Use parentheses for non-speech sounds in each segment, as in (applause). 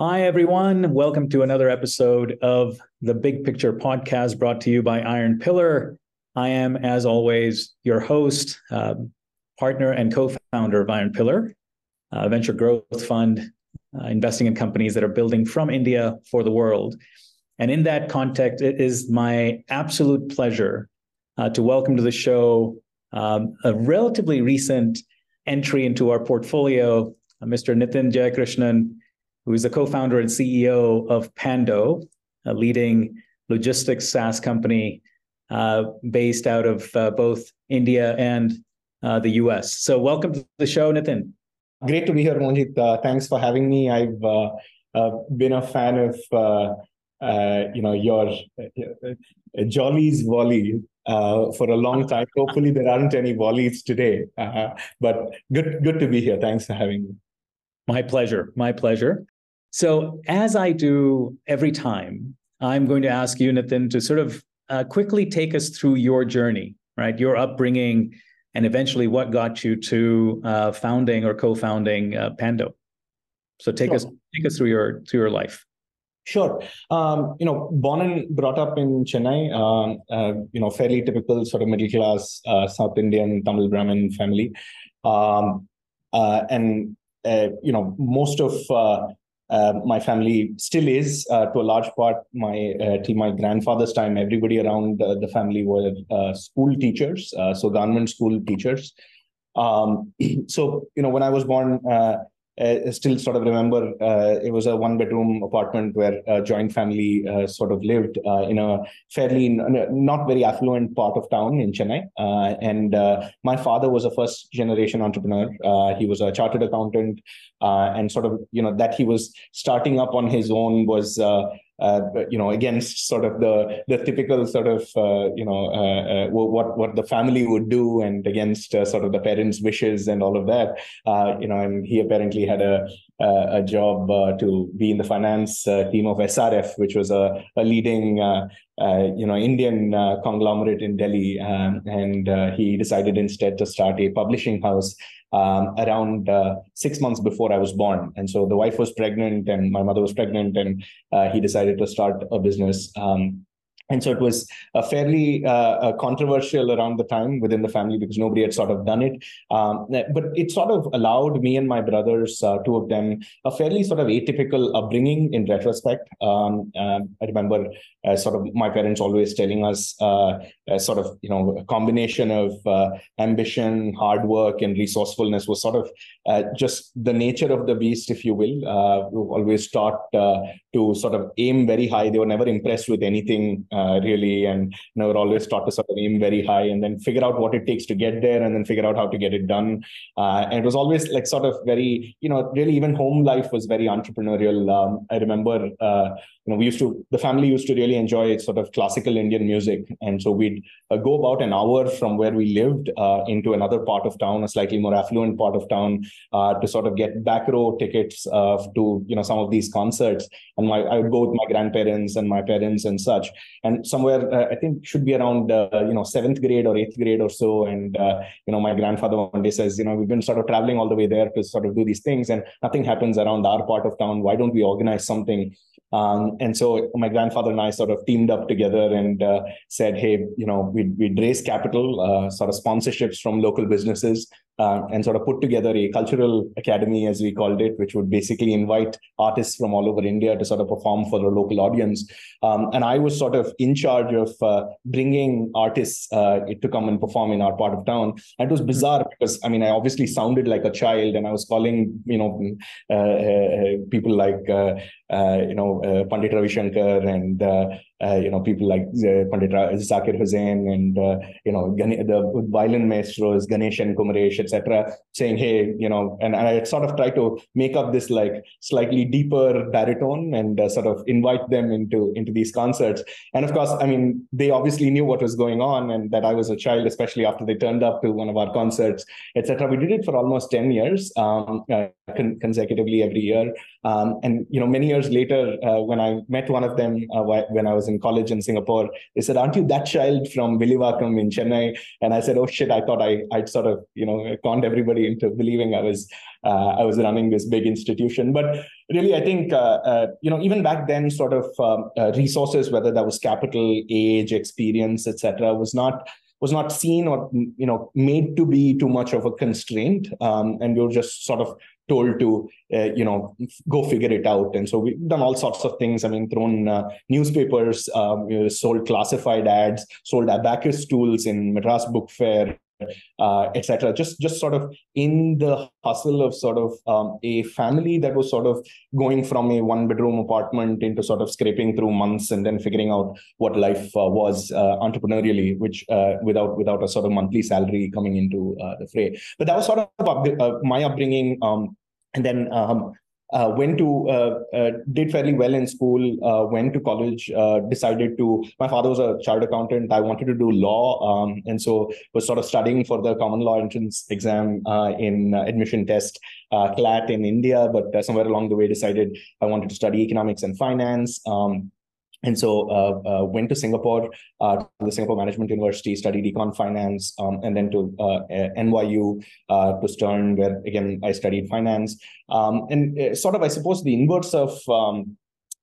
Hi, everyone. Welcome to another episode of the Big Picture podcast brought to you by Iron Pillar. I am, as always, your host, uh, partner, and co founder of Iron Pillar, a venture growth fund uh, investing in companies that are building from India for the world. And in that context, it is my absolute pleasure uh, to welcome to the show um, a relatively recent entry into our portfolio, uh, Mr. Nitin Jayakrishnan who is the co-founder and CEO of Pando, a leading logistics SaaS company uh, based out of uh, both India and uh, the US. So welcome to the show, Nitin. Great to be here, Mohanjit. Uh, thanks for having me. I've uh, uh, been a fan of you know your Jolly's volley for a long time. Hopefully, there aren't any volleys today, but good good to be here. Thanks for having me. My pleasure. My pleasure. So, as I do every time, I'm going to ask you, Nitin, to sort of uh, quickly take us through your journey, right? Your upbringing, and eventually what got you to uh, founding or co-founding uh, Pando. So, take sure. us take us through your through your life. Sure. Um, you know, born and brought up in Chennai, um, uh, you know, fairly typical sort of middle class uh, South Indian Tamil Brahmin family. Um, uh, and, uh, you know, most of uh, my family still is uh, to a large part my uh, till my grandfather's time. Everybody around uh, the family were uh, school teachers uh, so government school teachers. Um, (clears throat) so you know when i was born I still sort of remember uh, it was a one bedroom apartment where a joint family uh, sort of lived in a fairly not very affluent part of town in Chennai. and my father was a first generation entrepreneur. he was a chartered accountant uh, and sort of you know that he was starting up on his own was uh, uh, you know against sort of the the typical sort of uh, you know uh, uh what what the family would do and against uh, sort of the parents wishes and all of that. You know and he apparently had a a job to be in the finance team of SRF which was a, a leading you know Indian conglomerate in Delhi um, and he decided instead to start a publishing house um, around uh, six months before I was born. And so the wife was pregnant and my mother was pregnant, and uh, he decided to start a business. Um, and so it was a fairly uh, controversial around the time within the family because nobody had sort of done it. Um, but it sort of allowed me and my brothers, uh, two of them, a fairly sort of atypical upbringing in retrospect. Um, uh, I remember uh, sort of my parents always telling us uh, sort of, you know, a combination of uh, ambition, hard work, and resourcefulness was sort of just the nature of the beast, if you will. always taught to sort of aim very high. They were never impressed with anything uh, really, and you know, we're always taught to sort of aim very high and then figure out what it takes to get there, and then figure out how to get it done. Uh, and it was always like sort of very, you know, really even home life was very entrepreneurial. Um, I remember, uh, you know, we used to the family used to really enjoy sort of classical Indian music, and so we'd uh, go about an hour from where we lived uh, into another part of town, a slightly more affluent part of town, uh, to sort of get back row tickets to you know some of these concerts. And my I would go with my grandparents and my parents and such and somewhere uh, I think should be around uh, you know seventh grade or eighth grade or so. And uh, you know, my grandfather one day says, you know, we've been sort of traveling all the way there to sort of do these things, and nothing happens around our part of town. Why don't we organize something? Um, and so my grandfather and I sort of teamed up together and uh, said, hey, you know, we'd, we'd raise capital, uh, sort of sponsorships from local businesses, uh, and sort of put together a cultural academy, as we called it, which would basically invite artists from all over India to sort of perform for the local audience. Um, and I was sort of in charge of uh, bringing artists uh, to come and perform in our part of town. And it was bizarre because, I mean, I obviously sounded like a child and I was calling, you know, uh, uh, people like, you know, Pandit Ravi Shankar and uh, you know, people like uh, Pandit Zakir Hussain and, uh, you know, the violin maestros, Ganesh and Kumaresh, etc., saying, hey, you know, and, and, I sort of try to make up this like slightly deeper baritone and uh, sort of invite them into, into these concerts. And of course, I mean, they obviously knew what was going on and that I was a child, especially after they turned up to one of our concerts, etc. We did it for almost 10 years. Um, uh, con- consecutively every year. Um, and you know, many years later, uh, when I met one of them uh, when I was in college in Singapore, they said, "Aren't you that child from Villivakkam in Chennai?" And I said, "Oh shit! I thought I I'd sort of you know conned everybody into believing I was uh, I was running this big institution." But really, I think uh, uh, you know even back then, sort of um, uh, resources, whether that was capital, age, experience, etc., was not was not seen or you know made to be too much of a constraint um, and were just sort of told to uh, you know go figure it out. And so we've done all sorts of things. I mean thrown uh, newspapers um, sold classified ads sold abacus tools in madras book fair uh, etc. Just just sort of in the hustle of sort of um, a family that was sort of going from a one bedroom apartment into sort of scraping through months and then figuring out what life uh, was uh, entrepreneurially, which uh, without without a sort of monthly salary coming into uh, the fray. But that was sort of uh, my upbringing. Um, and then um, uh, went to uh, uh, did fairly well in school uh, went to college uh, decided to my father was a chartered accountant. I wanted to do law um, and so was sort of studying for the common law entrance exam uh, in admission test clat in india but somewhere along the way decided i wanted to study economics and finance um, and so uh, uh, went to Singapore, uh, to the Singapore Management University, studied econ finance, um, and then to uh, NYU uh, to Stern, where again I studied finance. Um, and uh, sort of, I suppose, the inverse of um,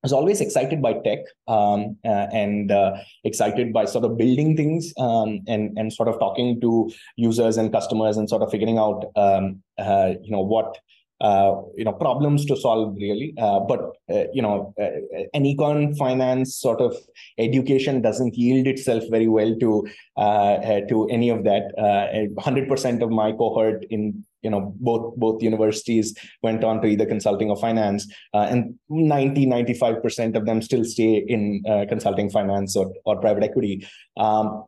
I was always excited by tech um, uh, and uh, excited by sort of building things um, and and sort of talking to users and customers and sort of figuring out um, uh, you know what uh, you know problems to solve really. Uh, but uh, you know uh, an econ finance sort of education doesn't yield itself very well to uh, uh, to any of that. 100% of my cohort in you know both both universities went on to either consulting or finance and 90 95% of them still stay in consulting finance or, or private equity. Um,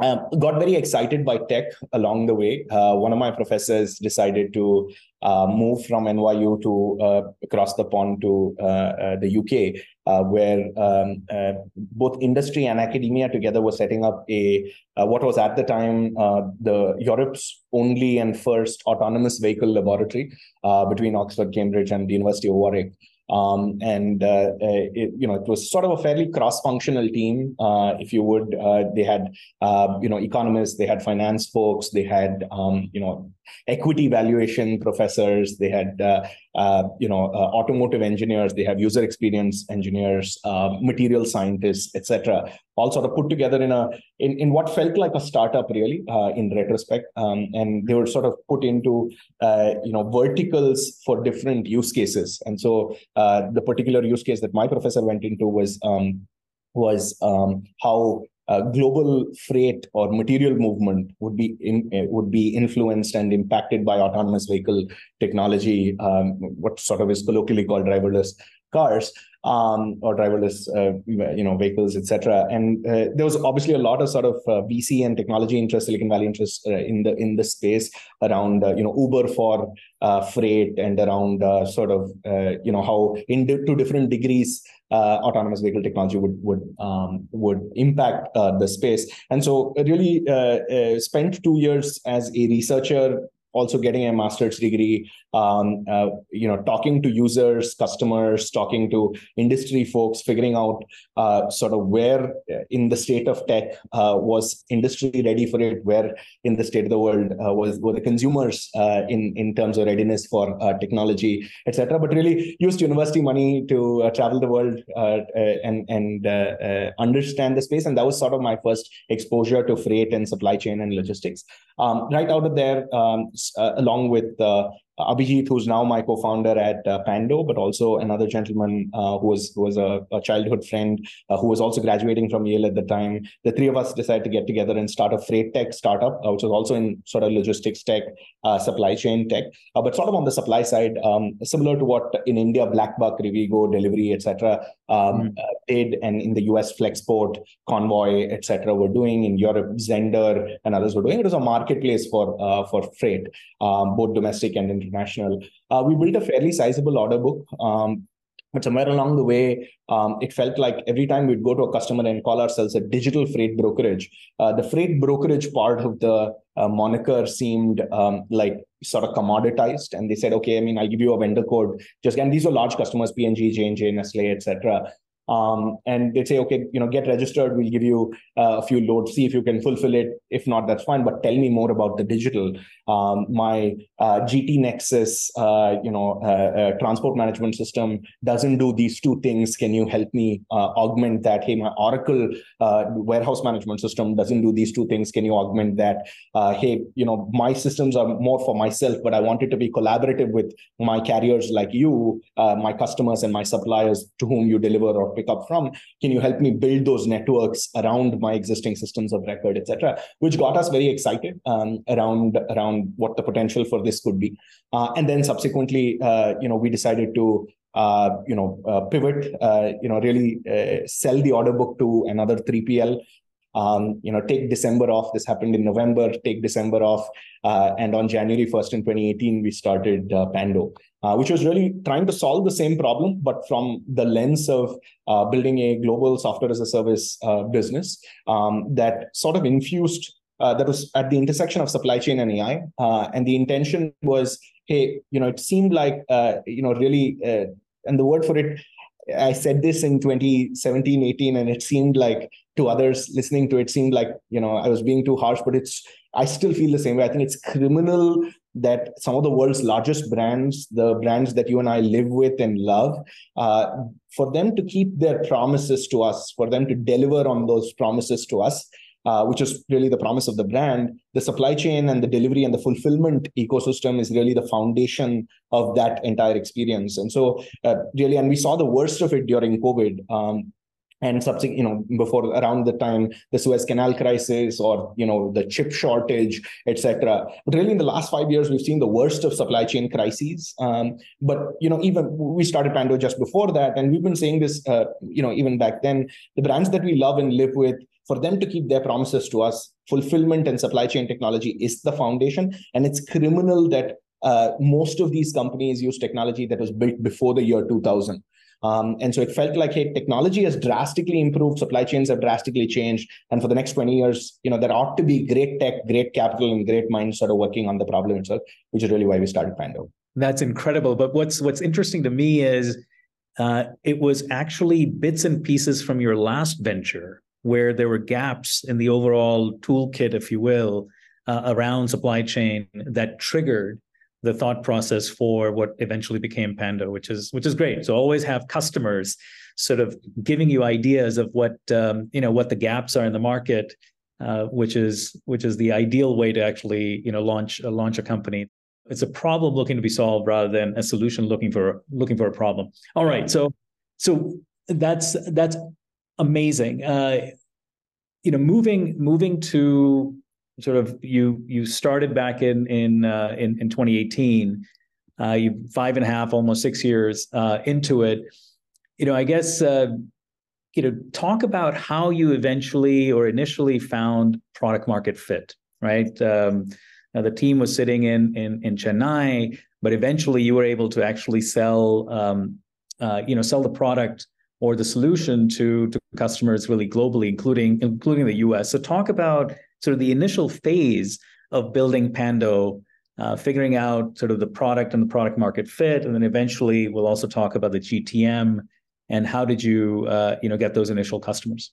um, got very excited by tech along the way. Uh, one of my professors decided to uh, move from NYU to uh, across the pond to uh, uh, the UK, uh, where um, both industry and academia together were setting up a what was at the time the Europe's only and first autonomous vehicle laboratory between Oxford, Cambridge, and the University of Warwick. Um, and uh, uh, it, you know it was sort of a fairly cross-functional team, uh, if you would. Uh, they had uh, you know economists, they had finance folks, they had um, you know equity valuation professors, they had uh, you know automotive engineers, they have user experience engineers, material scientists, etc. All sort of put together in a in, in what felt like a startup, really, in retrospect. Um, and they were sort of put into you know verticals for different use cases, and so uh, the particular use case that my professor went into was um, was um, how uh, global freight or material movement would be in, uh, would be influenced and impacted by autonomous vehicle technology, um, what sort of is colloquially called driverless cars um, or driverless, uh, you know, vehicles, etc. And uh, there was obviously a lot of sort of uh, VC and technology interest, Silicon Valley interest uh, in the in the space around, uh, you know, Uber for uh, freight and around sort of, you know, how in to different degrees autonomous vehicle technology would would um, would impact the space. And so, really spent two years as a researcher also getting a master's degree um, uh, you know talking to users customers talking to industry folks figuring out uh, sort of where uh, in the state of tech uh, was industry ready for it where in the state of the world uh, was were the consumers uh, in in terms of readiness for technology etc but really used university money to travel the world and and understand the space. And that was sort of my first exposure to freight and supply chain and logistics. Um, right out of there um, along with Abhijeet, who's now my co-founder at uh, Pando, but also another gentleman uh, who was who was a, a childhood friend uh, who was also graduating from Yale at the time. The three of us decided to get together and start a freight tech startup, uh, which was also in sort of logistics tech, uh, supply chain tech, uh, but sort of on the supply side, um, similar to what in India Blackbuck, Rivigo, Delhivery, etc. Um, mm. did, and in the US Flexport, Convoy, etc. were doing. In Europe, Sennder and others were doing. It was a marketplace for for freight, um, both domestic and international. Uh, we built a fairly sizable order book. Um, but somewhere along the way, um, it felt like every time we'd go to a customer and call ourselves a digital freight brokerage, uh, the freight brokerage part of the uh, moniker seemed um, like sort of commoditized. And they said, okay, I mean, I'll give you a vendor code. Just and these are large customers, P&G, J&J, Nestle, etc. Um, and they'd say, okay, you know, get registered. We'll give you uh, a few loads. See if you can fulfill it. If not, that's fine. But tell me more about the digital. Um, my uh, GT Nexus, uh, you know, uh, uh, transport management system doesn't do these two things. Can you help me uh, augment that? Hey, my Oracle warehouse management system doesn't do these two things. Can you augment that? hey, you know, my systems are more for myself, but I want it to be collaborative with my carriers like you, my customers, and my suppliers to whom you deliver or pick up from. Can you help me build those networks around my existing systems of record, etc., which got us very excited um, around around what the potential for this could be. Uh, and then subsequently, uh, you know, we decided to uh, you know, uh, pivot, uh, you know, really uh, sell the order book to another 3PL. Um, you know, take December off. This happened in November. Take December off, and on January 1st in 2018, we started Pando, which was really trying to solve the same problem, but from the lens of building a global software as a service business um, that sort of infused uh, that was at the intersection of supply chain and AI. Uh, and the intention was, hey, you know, it seemed like, uh, you know, really, uh, and the word for it, I said this in 2017, 18, and it seemed like to others listening to it seemed like, you know, I was being too harsh, but it's, I still feel the same way. I think it's criminal that some of the world's largest brands, the brands that you and I live with and love, uh, for them to keep their promises to us, for them to deliver on those promises to us, uh, which is really the promise of the brand, the supply chain and the delivery and the fulfillment ecosystem is really the foundation of that entire experience. And so, uh, really, and we saw the worst of it during COVID. Um, and subsequent, you know, before around the time the Suez Canal crisis or you know the chip shortage, etc. But really, in the last five years, we've seen the worst of supply chain crises. Um, but you know, even we started Pando just before that, and we've been saying this, uh, you know, even back then, the brands that we love and live with for them to keep their promises to us, fulfillment and supply chain technology is the foundation. And it's criminal that uh, most of these companies use technology that was built before the year 2000. Um, and so it felt like, hey, technology has drastically improved, supply chains have drastically changed. And for the next 20 years, you know, there ought to be great tech, great capital, and great minds sort of working on the problem itself, which is really why we started Pando. That's incredible. But what's what's interesting to me is uh, it was actually bits and pieces from your last venture where there were gaps in the overall toolkit, if you will, uh, around supply chain that triggered the thought process for what eventually became Pando, which is which is great. So always have customers sort of giving you ideas of what um, you know what the gaps are in the market, uh, which is which is the ideal way to actually you know launch uh, launch a company. It's a problem looking to be solved rather than a solution looking for looking for a problem. All right, so so that's that's amazing. Uh, you know, moving moving to sort of you you started back in in uh, in, in 2018. Uh, you five and a half, almost six years uh, into it. You know, I guess uh, you know talk about how you eventually or initially found product market fit. Right, um, the team was sitting in in in Chennai, but eventually you were able to actually sell um, uh, you know sell the product or the solution to to customers really globally, including including the U.S. So talk about sort of the initial phase of building Pando, uh, figuring out sort of the product and the product market fit, and then eventually we'll also talk about the GTM and how did you uh, you know get those initial customers.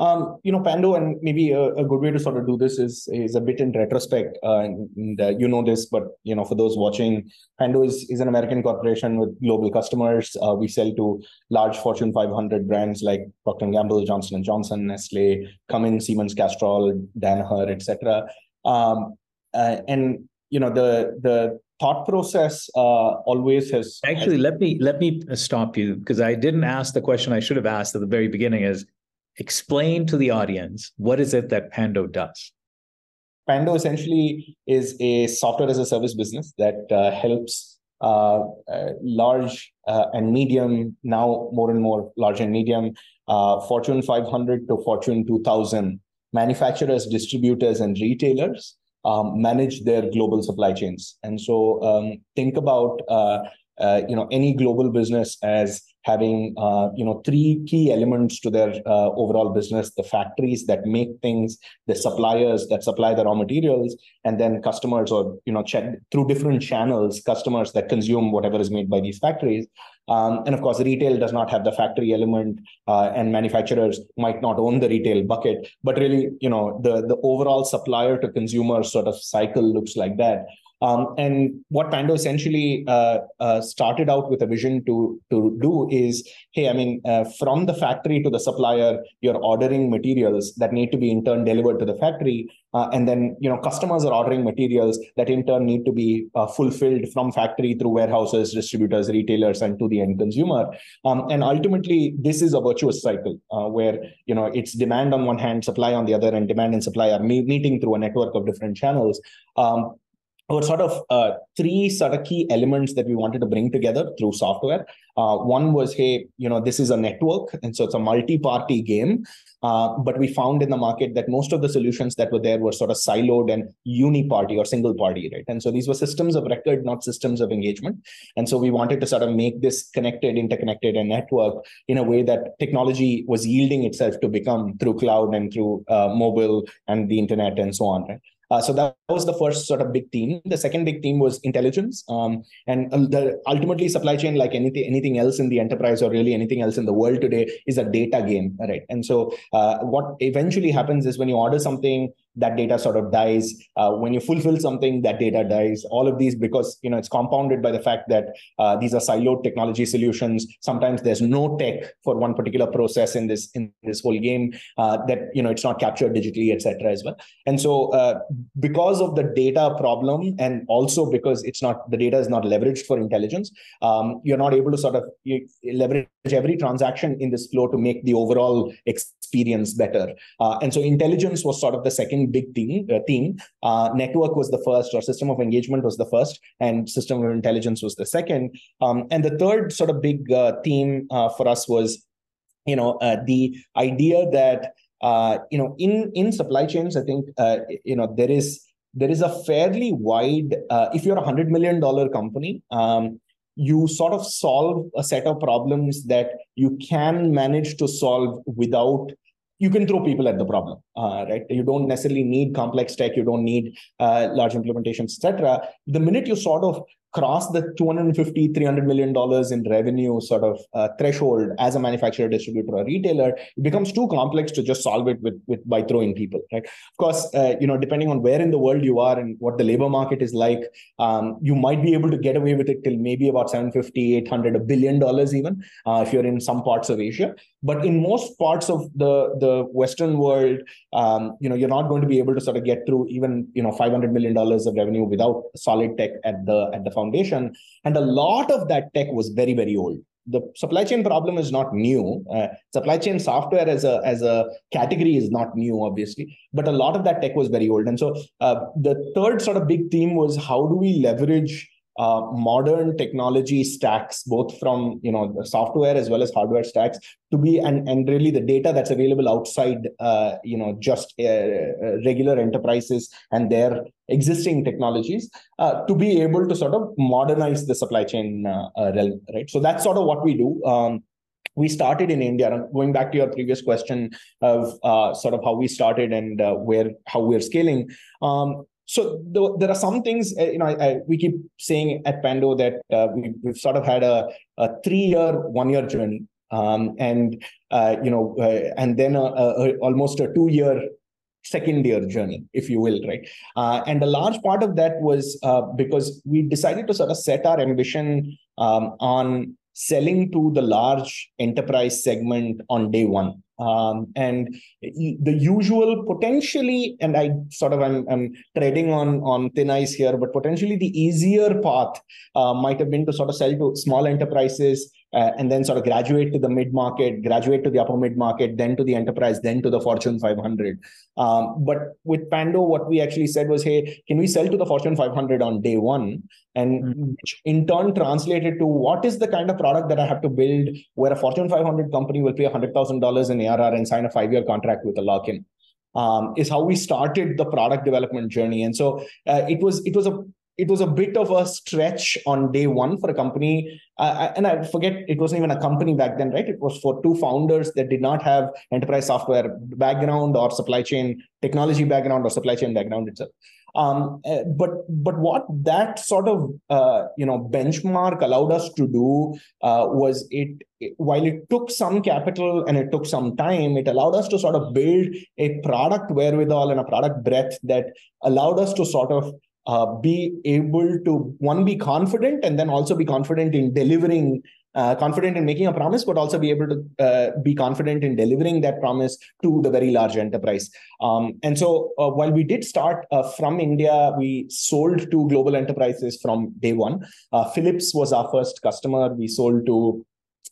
Um, you know, Pando, and maybe a, a, good way to sort of do this is is a bit in retrospect. Uh, and, and uh, you know this, but you know, for those watching, Pando is is an American corporation with global customers. Uh, we sell to large Fortune 500 brands like Procter and Gamble, Johnson and Johnson, Nestle, Cummins, Siemens, Castrol, Danaher, etc. Um, uh, and you know, the the thought process uh, always has actually has... let me let me stop you because i didn't ask the question i should have asked at the very beginning is explain to the audience what is it that Pando does? Pando essentially is a software as a service business that uh, helps uh, uh, large uh, and medium, now more and more large and medium, uh, Fortune 500 to Fortune 2000 manufacturers, distributors, and retailers um, manage their global supply chains. And so um, think about uh, you know any global business as having uh, you know three key elements to their uh, overall business: the factories that make things, the suppliers that supply the raw materials, and then customers or you know check through different channels, customers that consume whatever is made by these factories. Um, and of course, retail does not have the factory element, uh, and manufacturers might not own the retail bucket. But really, you know, the the overall supplier to consumer sort of cycle looks like that. Um, and what Pando essentially uh, uh, started out with a vision to to do is, hey, I mean, uh, from the factory to the supplier, you're ordering materials that need to be in turn delivered to the factory, uh, and then you know customers are ordering materials that in turn need to be uh, fulfilled from factory through warehouses, distributors, retailers, and to the end consumer. Um, and ultimately, this is a virtuous cycle uh, where you know it's demand on one hand, supply on the other, and demand and supply are me- meeting through a network of different channels. Um, or sort of uh, three sort of key elements that we wanted to bring together through software. Uh, one was, hey, you know, this is a network, and so it's a multi-party game. Uh, but we found in the market that most of the solutions that were there were sort of siloed and uni-party or single-party, right? And so these were systems of record, not systems of engagement. And so we wanted to sort of make this connected, interconnected, and network in a way that technology was yielding itself to become through cloud and through uh, mobile and the internet and so on, right? Uh, so that was the first sort of big theme. The second big theme was intelligence, um, and uh, the ultimately supply chain, like anything anything else in the enterprise or really anything else in the world today, is a data game, right? And so uh, what eventually happens is when you order something, that data sort of dies. Uh, when you fulfill something that data dies. All of these because you know it's compounded by the fact that uh, these are siloed technology solutions. Sometimes there's no tech for one particular process in this in this whole game uh, that you know it's not captured digitally etc as well. And so uh, because of the data problem and also because it's not the data is not leveraged for intelligence um, you're not able to sort of leverage every transaction in this flow to make the overall experience better. Uh, and so intelligence was sort of the second big theme. Uh, theme. Uh, network was the first, or system of engagement was the first, and system of intelligence was the second. Um, and the third sort of big uh, theme uh, for us was, you know, uh, the idea that you know in in supply chains, I think you know there is there is a fairly wide. if you're a hundred million dollar company. Um, you sort of solve a set of problems that you can manage to solve without you can throw people at the problem, uh, right? You don't necessarily need complex tech. You don't need uh, large implementations, etc. The minute you sort of cross the 250 300 million dollars in revenue sort of uh, threshold as a manufacturer distributor or retailer it becomes too complex to just solve it with, with by throwing people right? Of course uh, you know depending on where in the world you are and what the labor market is like um, you might be able to get away with it till maybe about 750 800 a billion dollars even uh, if you're in some parts of asia. But in most parts of the the western world um, you know you're not going to be able to sort of get through even you know 500 million dollars of revenue without solid tech at the at the foundation. And a lot of that tech was very, very old. The supply chain problem is not new. Uh, supply chain software as a as a category is not new, obviously, but a lot of that tech was very old. And so uh, the third sort of big theme was how do we leverage uh, modern technology stacks, both from you know software as well as hardware stacks, to be and and really the data that's available outside uh, you know just uh, uh regular enterprises and their existing technologies uh, to be able to sort of modernize the supply chain uh, realm, right? So that's sort of what we do. Um, we started in India. Going back to your previous question of uh, sort of how we started and uh, where how we're scaling. Um, so the, there are some things, uh, you know, I, I, we keep saying at Pando that uh, we, have sort of had a, a three-year, one-year journey, um, and uh, you know, uh, and then a, a, almost a two-year second year journey, if you will, right? Uh, and a large part of that was uh, because we decided to sort of set our ambition um, on selling to the large enterprise segment on day one. Um, and the usual potentially, and I sort of I'm, I'm treading on on thin ice here, but potentially the easier path uh, might have been to sort of sell to small enterprises uh, and then sort of graduate to the mid market, graduate to the upper mid market, then to the enterprise, then to the Fortune 500. Um, but with Pando, what we actually said was, hey, can we sell to the Fortune 500 on day one? And mm-hmm. in turn, translated to what is the kind of product that I have to build where a Fortune 500 company will pay $100,000 in ARR and sign a five year contract with a lock in. Um, is how we started the product development journey, and so uh, it was it was a it was a bit of a stretch on day one for a company. Uh, and I forget it wasn't even a company back then, right? It was for two founders that did not have enterprise software background or supply chain technology background or supply chain background itself. Um, uh, but but what that sort of uh, you know benchmark allowed us to do uh, was it, it, while it took some capital and it took some time, it allowed us to sort of build a product wherewithal and a product breadth that allowed us to sort of uh, be able to one be confident and then also be confident in delivering uh, confident in making a promise, but also be able to uh, be confident in delivering that promise to the very large enterprise. Um, and so, uh, while we did start uh, from India, we sold to global enterprises from day one. Uh, Philips was our first customer. We sold to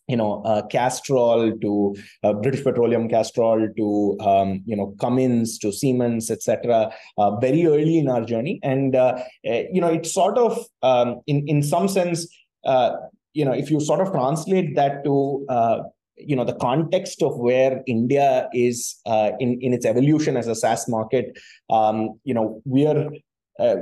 you know, uh, Castrol to uh, British Petroleum Castrol to um, you know Cummins to Siemens, etc. Uh, very early in our journey, and eh, you know, it's sort of um, in in some sense you know, if you sort of translate that to uh, you know the context of where India is uh, in in its evolution as a SaaS market, um, you know, we are. Uh,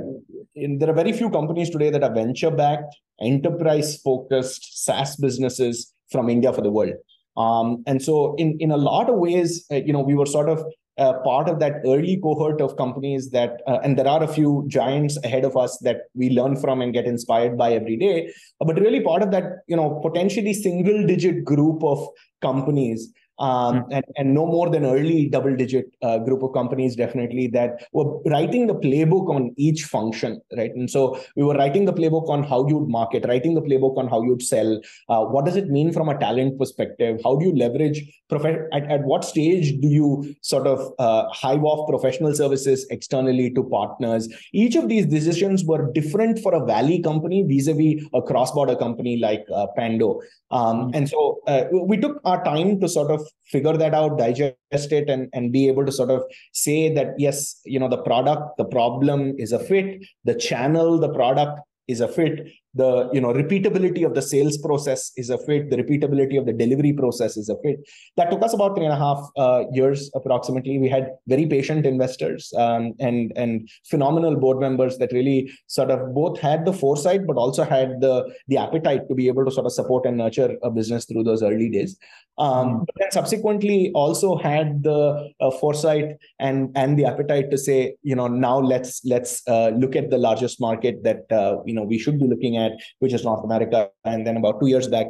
in, there are very few companies today that are venture backed, enterprise focused SaaS businesses from India for the world. Um, and so, in in a lot of ways, uh, you know, we were sort of uh, part of that early cohort of companies that, uh, and there are a few giants ahead of us that we learn from and get inspired by every day. But really, part of that, you know, potentially single digit group of companies um, mm. and, and no more than early double digit uh, group of companies definitely that were writing the playbook on each function right? And so we were writing the playbook on how you'd market writing the playbook on how you'd sell. Uh, what does it mean from a talent perspective? How do you leverage prof- at, at what stage do you sort of uh, hive off professional services externally to partners? Each of these decisions were different for a valley company vis-a-vis a cross-border company like uh, pando. Um, mm. and so uh, we took our time to sort of figure that out digest it and, and be able to sort of say that yes you know the product the problem is a fit. The channel the product is a fit the you know repeatability of the sales process is a fit. The repeatability of the delivery process is a fit. That took us about three and a half uh, years approximately. We had very patient investors um, and and phenomenal board members that really sort of both had the foresight but also had the the appetite to be able to sort of support and nurture a business through those early days. Um, mm. but then subsequently also had the uh, foresight and and the appetite to say you know now let's let's uh, look at the largest market that uh, you know we should be looking at which is north america and then about two years back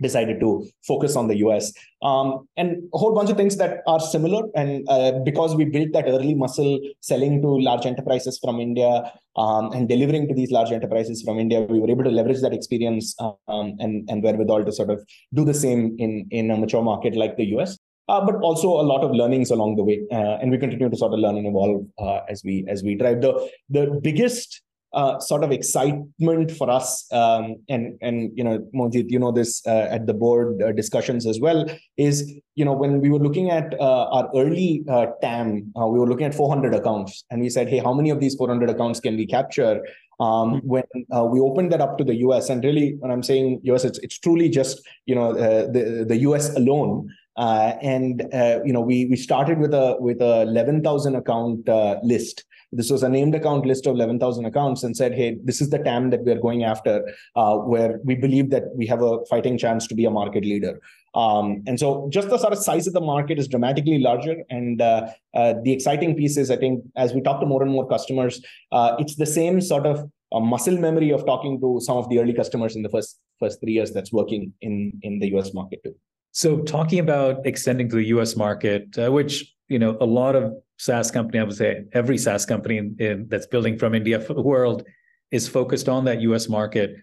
decided to focus on the US. Um, and a whole bunch of things that are similar. And uh, because we built that early muscle selling to large enterprises from India um, and delivering to these large enterprises from India, we were able to leverage that experience um, and, and wherewithal to sort of do the same in, in a mature market like the US. Uh, but also a lot of learnings along the way, uh, and we continue to sort of learn and evolve uh, as we as we drive. The the biggest uh, sort of excitement for us um, and and you know Mohanjit, you know this uh, at the board uh, discussions as well is you know when we were looking at uh, our early uh, TAM uh, we were looking at 400 accounts and we said hey how many of these 400 accounts can we capture um, mm-hmm. when we opened that up to the US and really when I'm saying US it's it's truly just you know the the US alone and you know we we started with a with a 11,000 account list this was a named account list of 11,000 accounts and said, hey, this is the TAM that we're going after, uh, where we believe that we have a fighting chance to be a market leader. Um, and so just the sort of size of the market is dramatically larger. And uh, uh, the exciting piece is, I think, as we talk to more and more customers, uh, it's the same sort of uh, muscle memory of talking to some of the early customers in the first first three years that's working in in the US market too. So talking about extending to the US market, uh, which you know a lot of SaaS company, I would say every SaaS company in, in, that's building from India for the world is focused on that US market.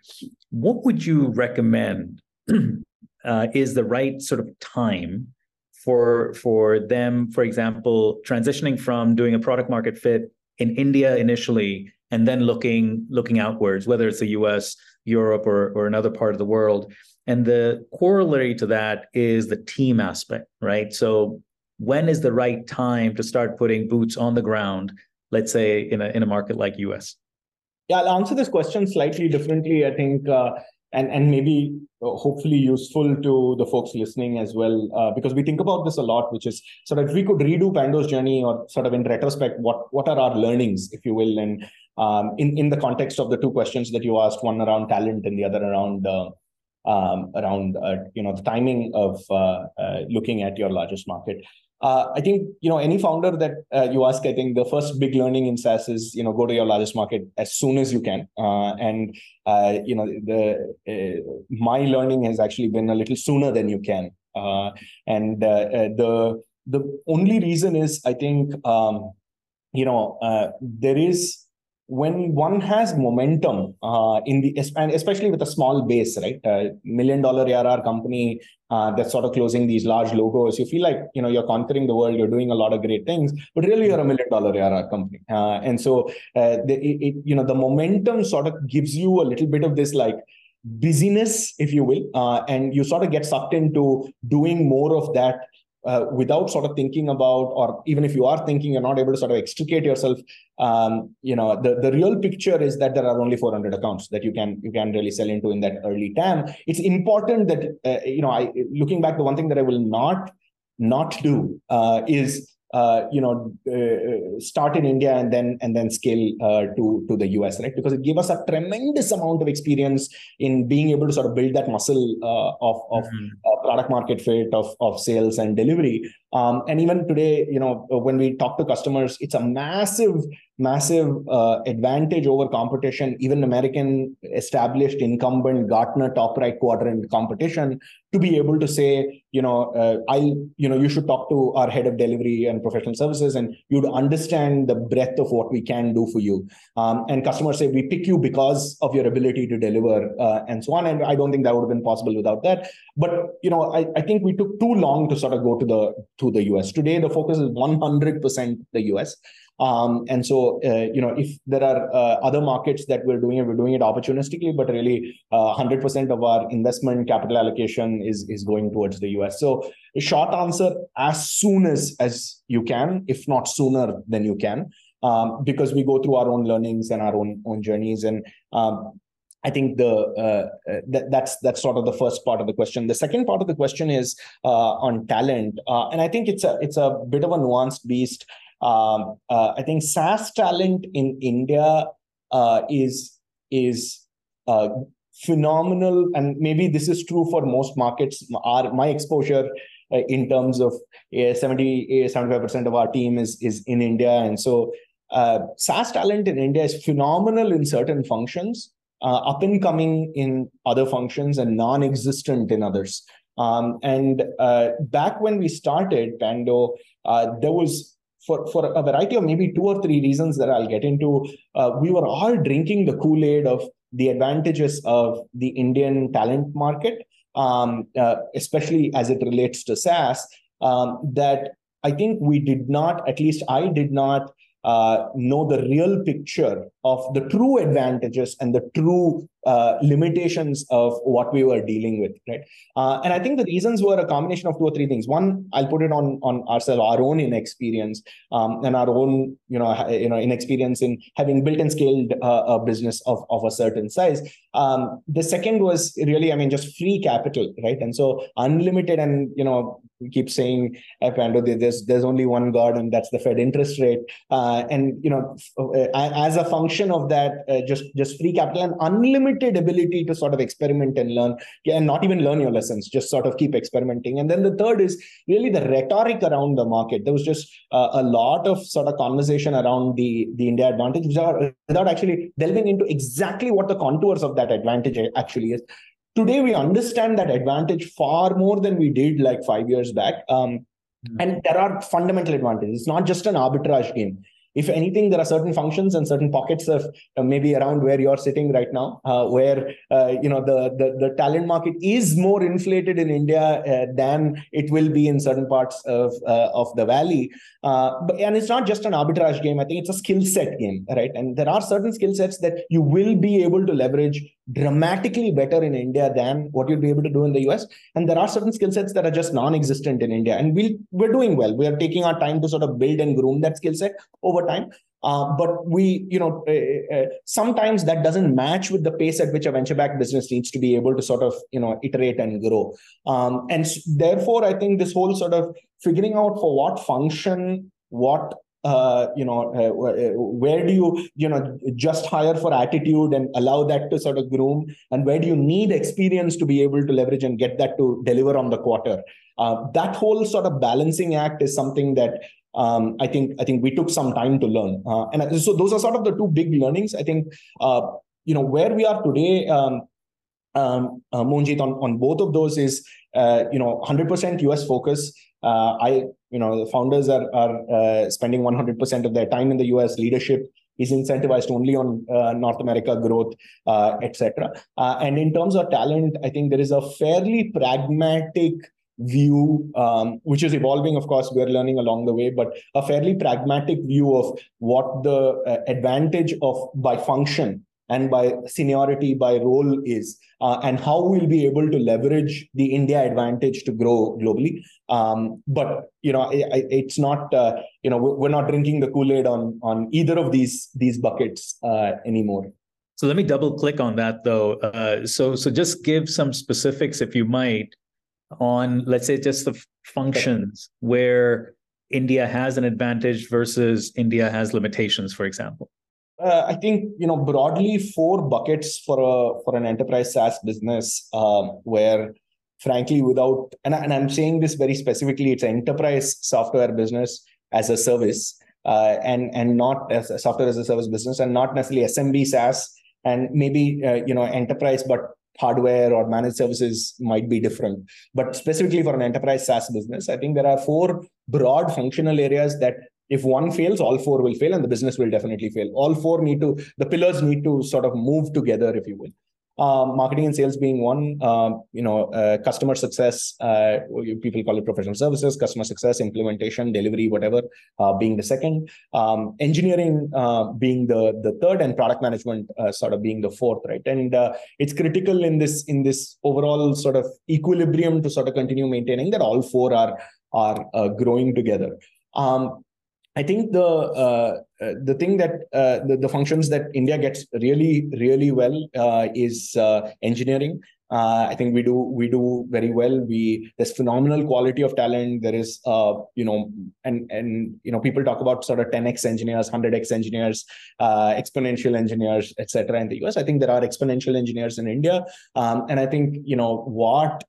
What would you recommend (clears throat) uh, is the right sort of time for for them, for example, transitioning from doing a product market fit in India initially and then looking looking outwards, whether it's the US, Europe, or, or another part of the world. And the corollary to that is the team aspect, right? So when is the right time to start putting boots on the ground let's say in a in a market like us yeah i'll answer this question slightly differently i think uh, and and maybe uh, hopefully useful to the folks listening as well uh, because we think about this a lot which is sort of if we could redo pando's journey or sort of in retrospect what what are our learnings if you will and um, in in the context of the two questions that you asked, one around talent and the other around uh, um, around uh, you know the timing of uh, uh, looking at your largest market. Uh, I think you know any founder that uh, you ask, I think the first big learning in SaaS is you know go to your largest market as soon as you can, uh, and uh, you know the uh, my learning has actually been a little sooner than you can, and the the only reason is I think um, you know there is when one has momentum uh, in the and especially with a small base right? Uh, million dollar arr company uh, that's sort of closing these large logos you feel like you know you're conquering the world you're doing a lot of great things but really you're a million dollar arr company. Uh, and so uh, the, it, it, you know the momentum sort of gives you a little bit of this like busyness if you will and you sort of get sucked into doing more of that uh, without sort of thinking about, or even if you are thinking, you're not able to sort of extricate yourself. Um, you know, the, the real picture is that there are only 400 accounts that you can you can really sell into in that early TAM. It's important that uh, you know, I looking back, the one thing that I will not not do uh, is uh, you know uh, start in India and then and then scale uh, to to the US, right? Because it gave us a tremendous amount of experience in being able to sort of build that muscle uh, of of mm-hmm. Product market fit of of sales and delivery. Um, and even today, you know, when we talk to customers, it's a massive massive uh, advantage over competition, even American established incumbent Gartner top right quadrant competition, to be able to say, you know, uh, I, you know, you should talk to our head of delivery and professional services, and you'd understand the breadth of what we can do for you. Um, and customers say we pick you because of your ability to deliver uh, and so on. And I don't think that would have been possible without that. But you know, I, I think we took too long to sort of go to the to the US. Today, the focus is 100% the US. Um, and so, uh, you know, if there are uh, other markets that we're doing it, we're doing it opportunistically, but really uh, 100% of our investment capital allocation is, is going towards the US. So short answer, as soon as, as you can, if not sooner than you can, um, because we go through our own learnings and our own, own journeys. And um, I think the uh, uh, that, that's that's sort of the first part of the question. The second part of the question is uh, on talent, uh, and I think it's a it's a bit of a nuanced beast. Um, uh, I think SaaS talent in India uh, is is uh, phenomenal, and maybe this is true for most markets. Our my exposure uh, in terms of uh, 70 75 percent of our team is is in India, and so uh, SaaS talent in India is phenomenal in certain functions, up and coming in other functions, and non-existent in others. Um, and back when we started Pando, there was for, for a variety of maybe two or three reasons that I'll get into, uh, we were all drinking the Kool Aid of the advantages of the Indian talent market, um, uh, especially as it relates to SaaS, um, that I think we did not, at least I did not uh, know the real picture of the true advantages and the true uh, limitations of what we were dealing with, right? Uh, and I think the reasons were a combination of two or three things. One, I'll put it on on ourselves, our own inexperience um, and our own, you know, you know, inexperience in having built and scaled uh, a business of of a certain size. Um, the second was really, I mean, just free capital, right? And so unlimited, and you know, we keep saying, Pando, there's there's only one God, and that's the Fed interest rate. Uh, and you know, as a function of that, uh, just just free capital and unlimited ability to sort of experiment and learn yeah, and not even learn your lessons just sort of keep experimenting. And then the third is really the rhetoric around the market. There was just uh, a lot of sort of conversation around the the india advantage without, without actually delving into exactly what the contours of that advantage actually is. Today we understand that advantage far more than we did like five years back. Um, mm-hmm. and there are fundamental advantages. It's not just an arbitrage game if anything, there are certain functions and certain pockets of uh, maybe around where you're sitting right now, uh, where uh, you know the, the, the talent market is more inflated in India uh, than it will be in certain parts of uh, of the valley. But and it's not just an arbitrage game. I think it's a skill set game, right? And there are certain skill sets that you will be able to leverage dramatically better in India than what you'll be able to do in the US. And there are certain skill sets that are just non-existent in India. And we we're doing well. We are taking our time to sort of build and groom that skill set over time. Uh, but we, you know, uh, uh, sometimes that doesn't match with the pace at which a venture-backed business needs to be able to sort of, you know, iterate and grow. Um, and therefore, I think this whole sort of figuring out for what function, what uh, you know, uh, uh, where do you, you know, just hire for attitude and allow that to sort of groom? And where do you need experience to be able to leverage and get that to deliver on the quarter? Uh, that whole sort of balancing act is something that um, I think I think we took some time to learn. Uh, and so those are sort of the two big learnings. I think uh, you know where we are today. Um, um, uh, on, on both of those is you know 100% US focus. Uh, I you know the founders are are uh, spending 100% of their time in the US. Leadership is incentivized only on uh, North America growth, uh, etc. and in terms of talent, I think there is a fairly pragmatic view, um, which is evolving. Of course, we're learning along the way, but a fairly pragmatic view of what the advantage of by function and by seniority by role is uh, and how we'll be able to leverage the india advantage to grow globally. Um, but you know it, it's not uh, you know we're not drinking the kool-aid on on either of these these buckets uh, anymore. So let me double click on that though. Uh, so so just give some specifics if you might on let's say just the functions where india has an advantage versus india has limitations for example uh, I think you know broadly four buckets for a for an enterprise SaaS business um, where frankly without and, I, and I'm saying this very specifically it's an enterprise software business as a service uh, and and not as a software as a service business and not necessarily SMB SaaS. And maybe uh, you know enterprise but hardware or managed services might be different. But specifically for an enterprise SaaS business I think there are four broad functional areas that if one fails all four will fail and the business will definitely fail. All four need to the pillars need to sort of move together if you will. Uh, marketing and sales being one uh, you know uh, customer success uh, people call it professional services customer success implementation delivery whatever uh, being the second. Um, engineering uh, being the the third and product management sort of being the fourth right? And it's critical in this in this overall sort of equilibrium to sort of continue maintaining that all four are are growing together. Um, I think the uh, uh, the thing that uh, the, the functions that India gets really really well uh, is uh, engineering. I think we do we do very well. We there's phenomenal quality of talent. There is you know and and you know people talk about sort of 10x engineers, 100x engineers, exponential engineers, etc. In the US, I think there are exponential engineers in India, um, and I think you know what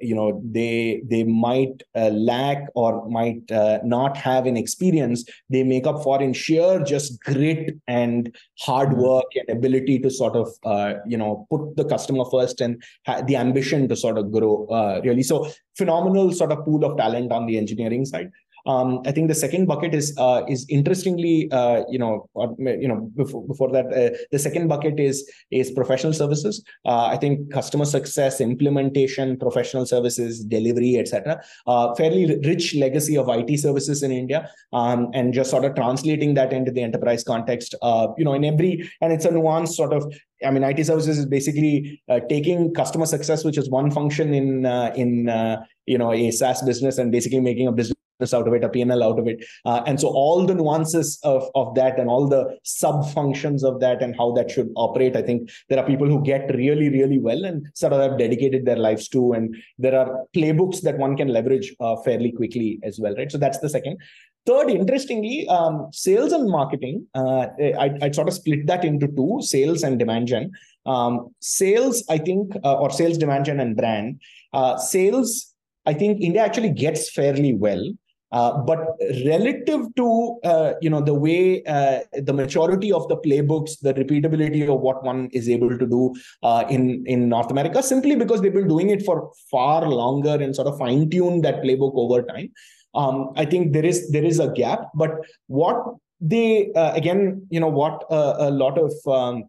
you know they they might uh, lack or might uh, not have an experience they make up for in sheer just grit and hard mm-hmm. work and ability to sort of uh, you know put the customer first and ha- the ambition to sort of grow uh, really so phenomenal sort of pool of talent on the engineering side um, I think the second bucket is uh, is interestingly, uh, you know, you know, before, before that, uh, the second bucket is is professional services. Uh, I think customer success, implementation, professional services, delivery, etc. Uh, fairly rich legacy of IT services in India, um, and just sort of translating that into the enterprise context. Uh, you know, in every and it's a nuanced sort of I mean, IT services is basically uh, taking customer success, which is one function in uh, in uh, you know a SaaS business, and basically making a business out of it, a PNL out of it. Uh, and so all the nuances of, of that and all the sub functions of that and how that should operate, I think there are people who get really, really well and sort of have dedicated their lives to. And there are playbooks that one can leverage uh, fairly quickly as well, right? So that's the second. Third, interestingly, um, sales and marketing, uh, I, I sort of split that into two sales and demand gen. Um, sales, I think, uh, or sales, demand gen, and brand. Uh, sales, I think India actually gets fairly well. Uh, but relative to uh, you know the way uh, the maturity of the playbooks, the repeatability of what one is able to do uh, in in North America, simply because they've been doing it for far longer and sort of fine tune that playbook over time. Um, I think there is there is a gap, but what they uh, again you know what a lot of um,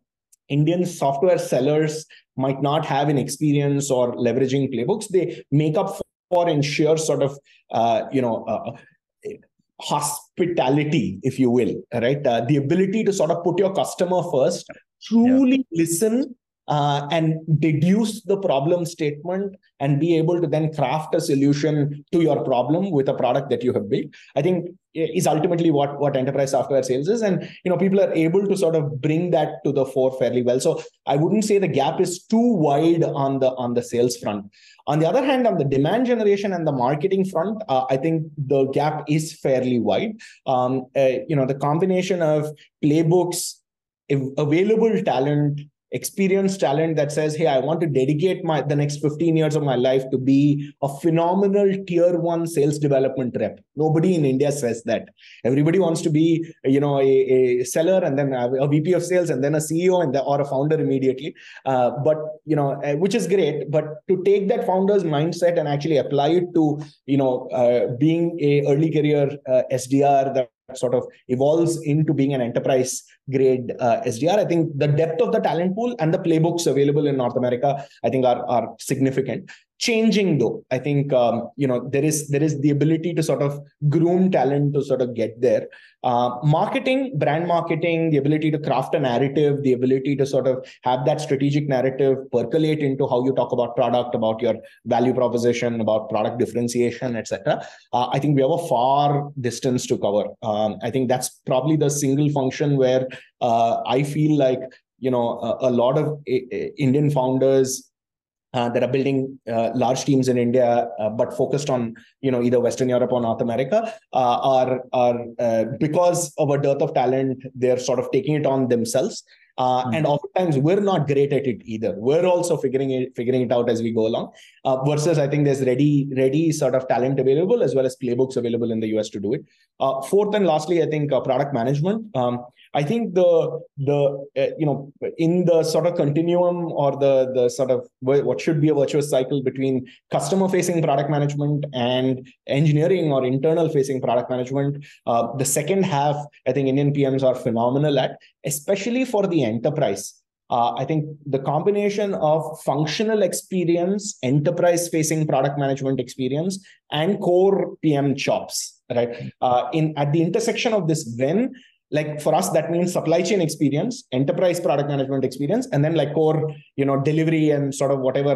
Indian software sellers might not have an experience or leveraging playbooks, they make up for ensure sort of uh, you know uh, hospitality, if you will, right? Uh, the ability to sort of put your customer first, truly yeah. listen uh, and deduce the problem statement and be able to then craft a solution to your problem with a product that you have built. I think is ultimately what what enterprise software sales is. And you know people are able to sort of bring that to the fore fairly well. So i wouldn't say the gap is too wide on the on the sales front. On the other hand on the demand generation and the marketing front uh, i think the gap is fairly wide. Um, uh, you know the combination of playbooks available talent experienced talent that says hey i want to dedicate my the next 15 years of my life to be a phenomenal tier 1 sales development rep. Nobody in india says that. Everybody wants to be you know a, a seller and then a, vp of sales and then a ceo and the, or a founder immediately. Uh, but you know uh, which is great but to take that founder's mindset and actually apply it to you know uh, being a early career uh, sdr that sort of evolves into being an enterprise grade uh, SDR. I think the depth of the talent pool and the playbooks available in North America, I think, are, are significant changing though. I think um, you know there is there is the ability to sort of groom talent to sort of get there. Uh, marketing brand marketing the ability to craft a narrative the ability to sort of have that strategic narrative percolate into how you talk about product about your value proposition about product differentiation etc uh, i think we have a far distance to cover. Um, i think that's probably the single function where uh, i feel like you know a, a lot of a, a indian founders uh, that are building uh, large teams in India, uh, but focused on you know either Western Europe or North America, uh, are are uh, because of a dearth of talent, they're sort of taking it on themselves. Mm-hmm. And oftentimes we're not great at it either. We're also figuring it figuring it out as we go along. versus, I think there's ready ready sort of talent available as well as playbooks available in the US to do it. fourth and lastly, I think product management. Um, I think the the uh, you know in the sort of continuum or the the sort of what should be a virtuous cycle between customer facing product management and engineering or internal facing product management, uh, the second half I think Indian PMs are phenomenal at, especially for the enterprise. Uh, I think the combination of functional experience, enterprise facing product management experience, and core PM chops, right? Uh, in at the intersection of this when like for us that means supply chain experience enterprise product management experience and then like core you know delivery and sort of whatever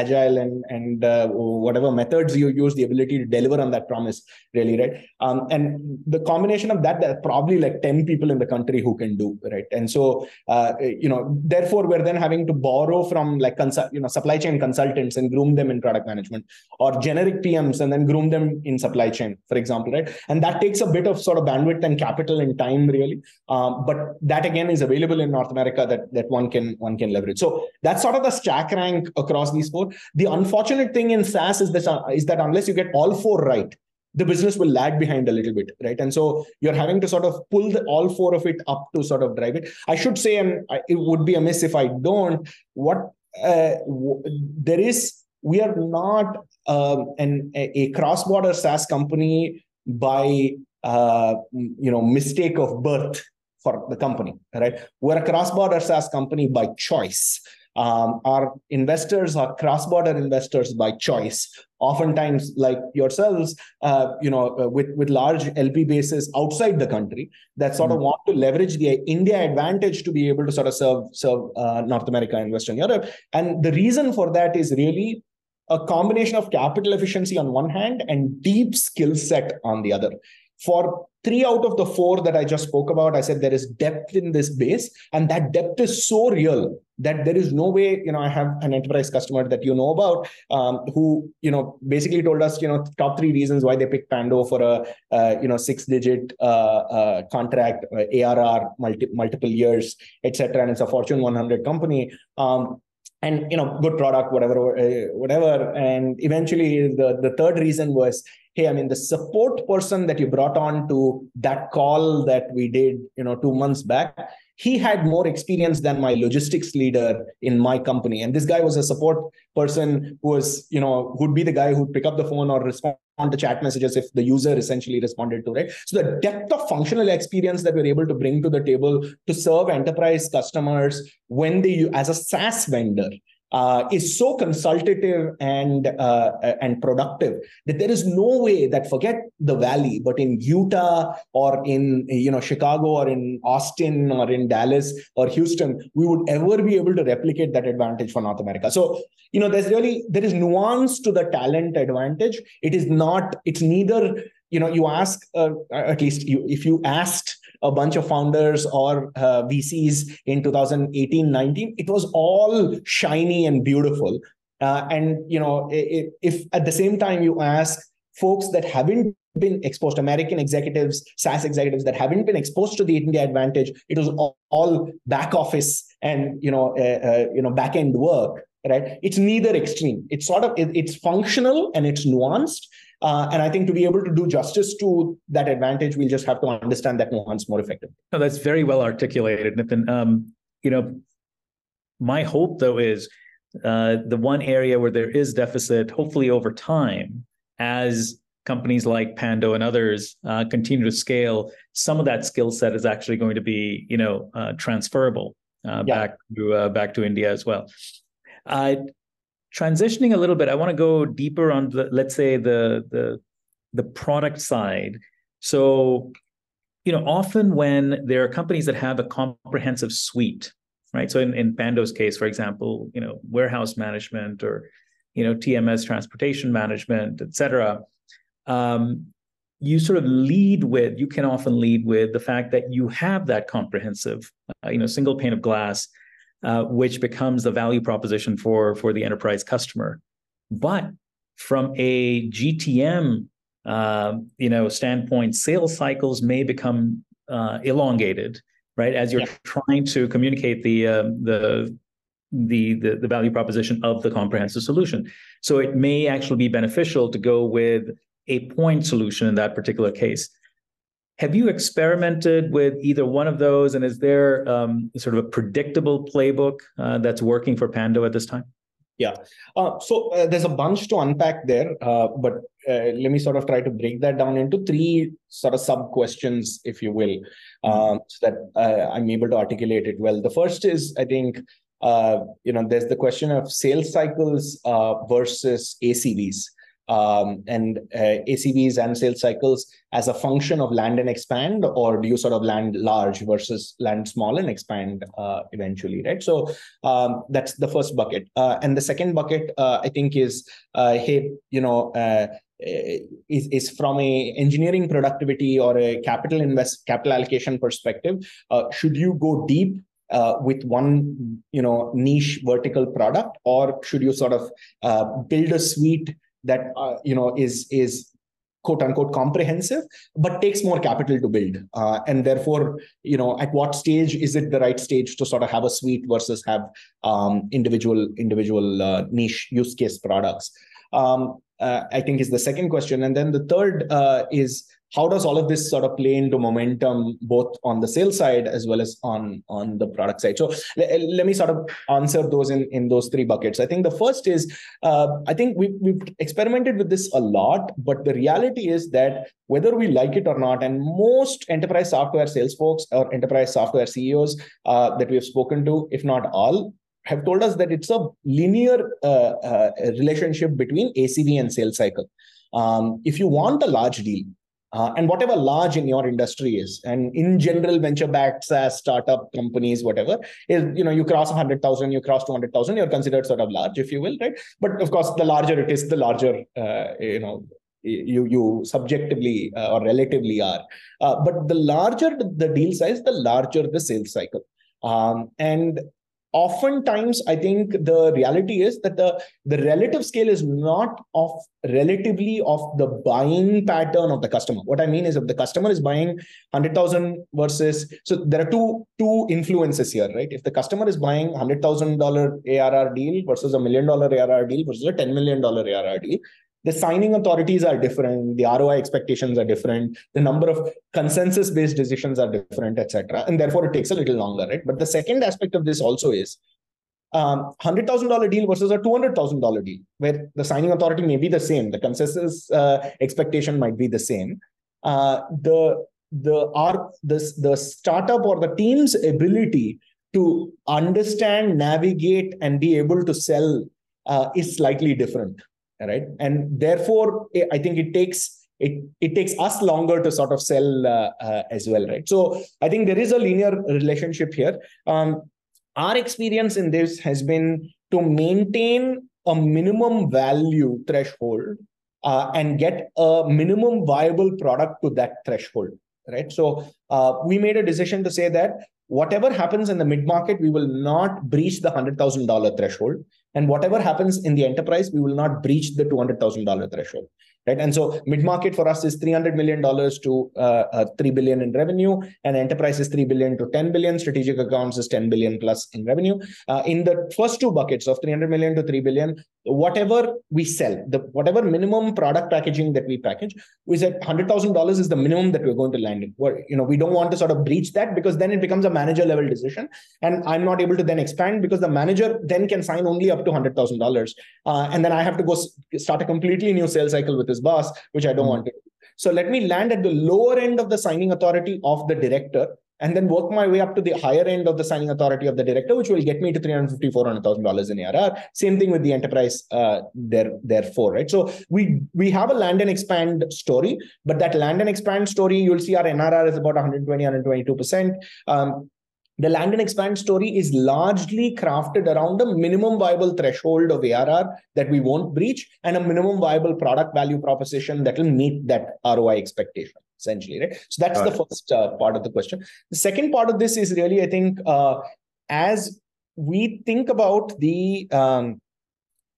agile and and uh, whatever methods you use the ability to deliver on that promise really right? Um, and the combination of that there are probably like 10 people in the country who can do right? And so uh, you know therefore we're then having to borrow from like consult you know supply chain consultants and groom them in product management or generic pms and then groom them in supply chain for example right? And that takes a bit of sort of bandwidth and capital and time really. Um, but that again is available in North America that that one can one can leverage. So that's sort of the stack rank across these four. The unfortunate thing in SaaS is this uh, is that unless you get all four right, the business will lag behind a little bit, right? And so you're having to sort of pull the, all four of it up to sort of drive it. I should say, and it would be amiss if I don't. What uh, w- there is, we are not um, an a, a cross-border SaaS company by uh, you know mistake of birth for the company right? We're a cross-border saas company by choice. Um, our investors are cross-border investors by choice. Oftentimes like yourselves uh, you know uh, with with large lp bases outside the country that sort mm-hmm. of want to leverage the india advantage to be able to sort of serve serve uh, north america and western europe. And the reason for that is really a combination of capital efficiency on one hand and deep skill set on the other for three out of the four that I just spoke about, I said there is depth in this base, and that depth is so real that there is no way. You know, I have an enterprise customer that you know about um, who you know basically told us you know top three reasons why they picked Pando for a uh, you know six digit uh, uh, contract, uh, ARR, multi- multiple years, etc. And it's a Fortune 100 company. Um, and you know good product whatever uh, whatever. And eventually the the third reason was hey i mean the support person that you brought on to that call that we did you know 2 months back he had more experience than my logistics leader in my company. And this guy was a support person who was you know who'd be the guy who'd pick up the phone or respond to chat messages if the user essentially responded to right? So the depth of functional experience that we're able to bring to the table to serve enterprise customers when they as a saas vendor uh, is so consultative and uh, and productive that there is no way that forget the valley, but in Utah or in you know Chicago or in Austin or in Dallas or Houston, we would ever be able to replicate that advantage for North America. So you know, there's really there is nuance to the talent advantage. It is not. It's neither. You know, you ask uh, at least you if you asked a bunch of founders or uh, VCs in 2018, 19, it was all shiny and beautiful. Uh, and you know, if, if at the same time you ask folks that haven't been exposed, American executives, SaaS executives that haven't been exposed to the India advantage, it was all, all back office and you know, uh, uh, you know, back end work. Right? It's neither extreme. It's sort of it, it's functional and it's nuanced, uh, and I think to be able to do justice to that advantage, we'll just have to understand that nuance more effectively. No, that's very well articulated, Nitin. Um, you know, my hope though is uh, the one area where there is deficit, hopefully over time, as companies like Pando and others uh, continue to scale, some of that skill set is actually going to be, you know, uh, transferable uh, yeah. back to uh, back to India as well. Transitioning a little bit, I want to go deeper on the let's say the the the product side. So, you know, often when there are companies that have a comprehensive suite, right? So in, in Pando's case, for example, you know, warehouse management or you know, TMS transportation management, et cetera. Um, you sort of lead with, you can often lead with the fact that you have that comprehensive, uh, you know, single pane of glass uh, which becomes the value proposition for for the enterprise customer. But from a GTM uh, you know standpoint, sales cycles may become uh, elongated, right? As you're yeah. trying to communicate the, uh, the the the the value proposition of the comprehensive solution. So it may actually be beneficial to go with a point solution in that particular case. Have you experimented with either one of those? And is there um, sort of a predictable playbook uh, that's working for Pando at this time? Yeah. Uh, so uh, there's a bunch to unpack there, uh, but uh, let me sort of try to break that down into three sort of sub questions, if you will, um, so that uh, I'm able to articulate it well. The first is, I think, you know, there's the question of sales cycles versus ACVs um, and uh, ACVs and sales cycles as a function of land and expand, or do you sort of land large versus land small and expand uh, eventually, right? So um, that's the first bucket. Uh, and the second bucket, uh, I think, is uh, hey, you know, uh, is, is from a engineering productivity or a capital invest capital allocation perspective. should you go deep uh, with one you know niche vertical product or should you sort of uh, build a suite that uh, you know is is quote unquote comprehensive but takes more capital to build. Uh, and therefore you know at what stage is it the right stage to sort of have a suite versus have um, individual individual uh, niche use case products? Um, uh, i think is the second question. And then the third uh, is how does all of this sort of play into momentum both on the sales side as well as on on the product side? So let, let me sort of answer those in in those three buckets. I think the first is uh, i think we, we've experimented with this a lot but the reality is that whether we like it or not and most enterprise software sales folks or enterprise software ceos uh, that we have spoken to if not all have told us that it's a linear uh, uh relationship between acv and sales cycle. Um, if you want a large deal uh, and whatever large in your industry is and in general venture backed SaaS startup companies whatever is you know you cross 100000 you cross 200000 you're considered sort of large if you will right? But of course the larger it is the larger uh, you know you you subjectively uh, or relatively are. Uh, but the larger the deal size the larger the sales cycle. Um, and oftentimes i think the reality is that the the relative scale is not of relatively of the buying pattern of the customer. What i mean is if the customer is buying 100000 versus so there are two two influences here right? If the customer is buying $100000 arr deal versus a million dollar arr deal versus a $10 million arr deal the signing authorities are different. The roi expectations are different. The number of consensus based decisions are different etc and therefore it takes a little longer right? But the second aspect of this also is um, $100,000 deal versus a $200,000 deal, where the signing authority may be the same, the consensus uh, expectation might be the same. Uh, the the our the, the startup or the team's ability to understand, navigate, and be able to sell uh, is slightly different, right? And therefore, I think it takes it it takes us longer to sort of sell uh, uh, as well, right? So I think there is a linear relationship here. Um, our experience in this has been to maintain a minimum value threshold uh, and get a minimum viable product to that threshold right so uh, we made a decision to say that whatever happens in the mid market we will not breach the $100000 threshold. And whatever happens in the enterprise we will not breach the $200000 threshold right? And so mid market for us is 300 million dollars to uh, uh, 3 billion in revenue, and enterprise is 3 billion to 10 billion. Strategic accounts is 10 billion plus in revenue. Uh, in the first two buckets of 300 million to 3 billion, whatever we sell, the whatever minimum product packaging that we package, hundred thousand dollars is the minimum that we're going to land in. you know, we don't want to sort of breach that because then it becomes a manager level decision, and I'm not able to then expand because the manager then can sign only up to hundred thousand uh, dollars, and then I have to go start a completely new sales cycle with his boss, which I don't mm-hmm. want to. do. So let me land at the lower end of the signing authority of the director and then work my way up to the higher end of the signing authority of the director, which will get me to 350, $400,000 in ARR. Same thing with the enterprise uh, there, therefore, right? So we, we have a land and expand story, but that land and expand story, you'll see our NRR is about 120, 122%. Um, the land and expand story is largely crafted around a minimum viable threshold of ARR that we won't breach and a minimum viable product value proposition that will meet that ROI expectation essentially right? So that's the first uh, part of the question. The second part of this is really i think uh, as we think about the um,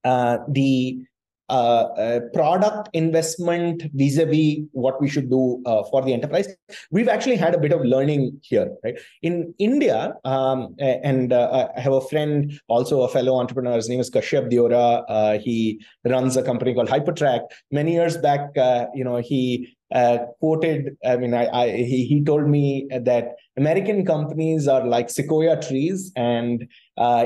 uh, the uh, uh, product investment vis-a-vis what we should do uh, for the enterprise. We've actually had a bit of learning here right? In india um, and uh, i have a friend also a fellow entrepreneur. His name is Kashyap Deorah uh, he runs a company called hypertrack. Many years back uh, you know he quoted i mean I, I he, he told me that american companies are like sequoia trees and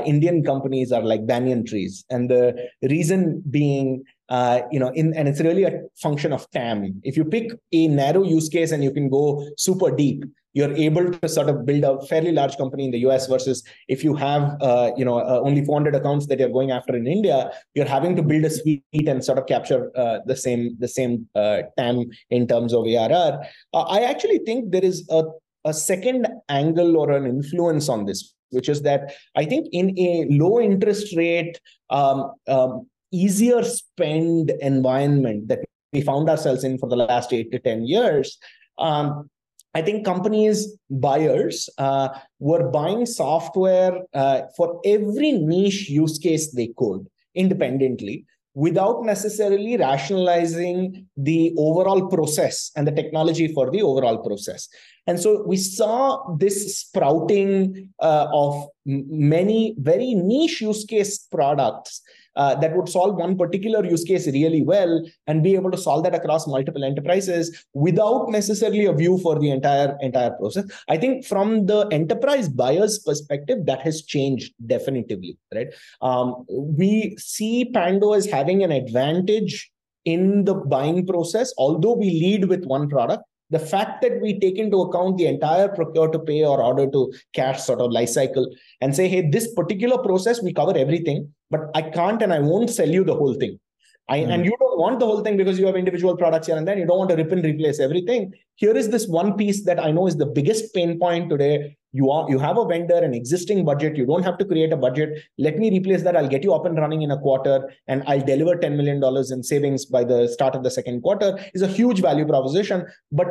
indian companies are like banyan trees. And the reason being uh, you know, in and it's really a function of TAM. If you pick a narrow use case and you can go super deep, you're able to sort of build a fairly large company in the US versus if you have, uh, you know, uh, only 400 accounts that you're going after in India, you're having to build a suite and sort of capture uh, the same the same uh, TAM in terms of ARR. Uh, I actually think there is a a second angle or an influence on this, which is that I think in a low interest rate, um, um, easier spend environment that we found ourselves in for the last eight to 10 years, um, I think companies, buyers, uh, were buying software uh, for every niche use case they could independently without necessarily rationalizing the overall process and the technology for the overall process. And so we saw this sprouting uh, of many very niche use case products uh, that would solve one particular use case really well and be able to solve that across multiple enterprises without necessarily a view for the entire entire process. I think from the enterprise buyer's perspective that has changed definitively right? Um, we see pando as having an advantage in the buying process although we lead with one product the fact that we take into account the entire procure to pay or order to cash sort of life cycle and say, hey, this particular process, we cover everything, but I can't and I won't sell you the whole thing. I, mm. And you don't want the whole thing because you have individual products here and then you don't want to rip and replace everything. Here is this one piece that I know is the biggest pain point today. You are you have a vendor, an existing budget. You don't have to create a budget. Let me replace that. I'll get you up and running in a quarter, and I'll deliver ten million dollars in savings by the start of the second quarter. Is a huge value proposition. But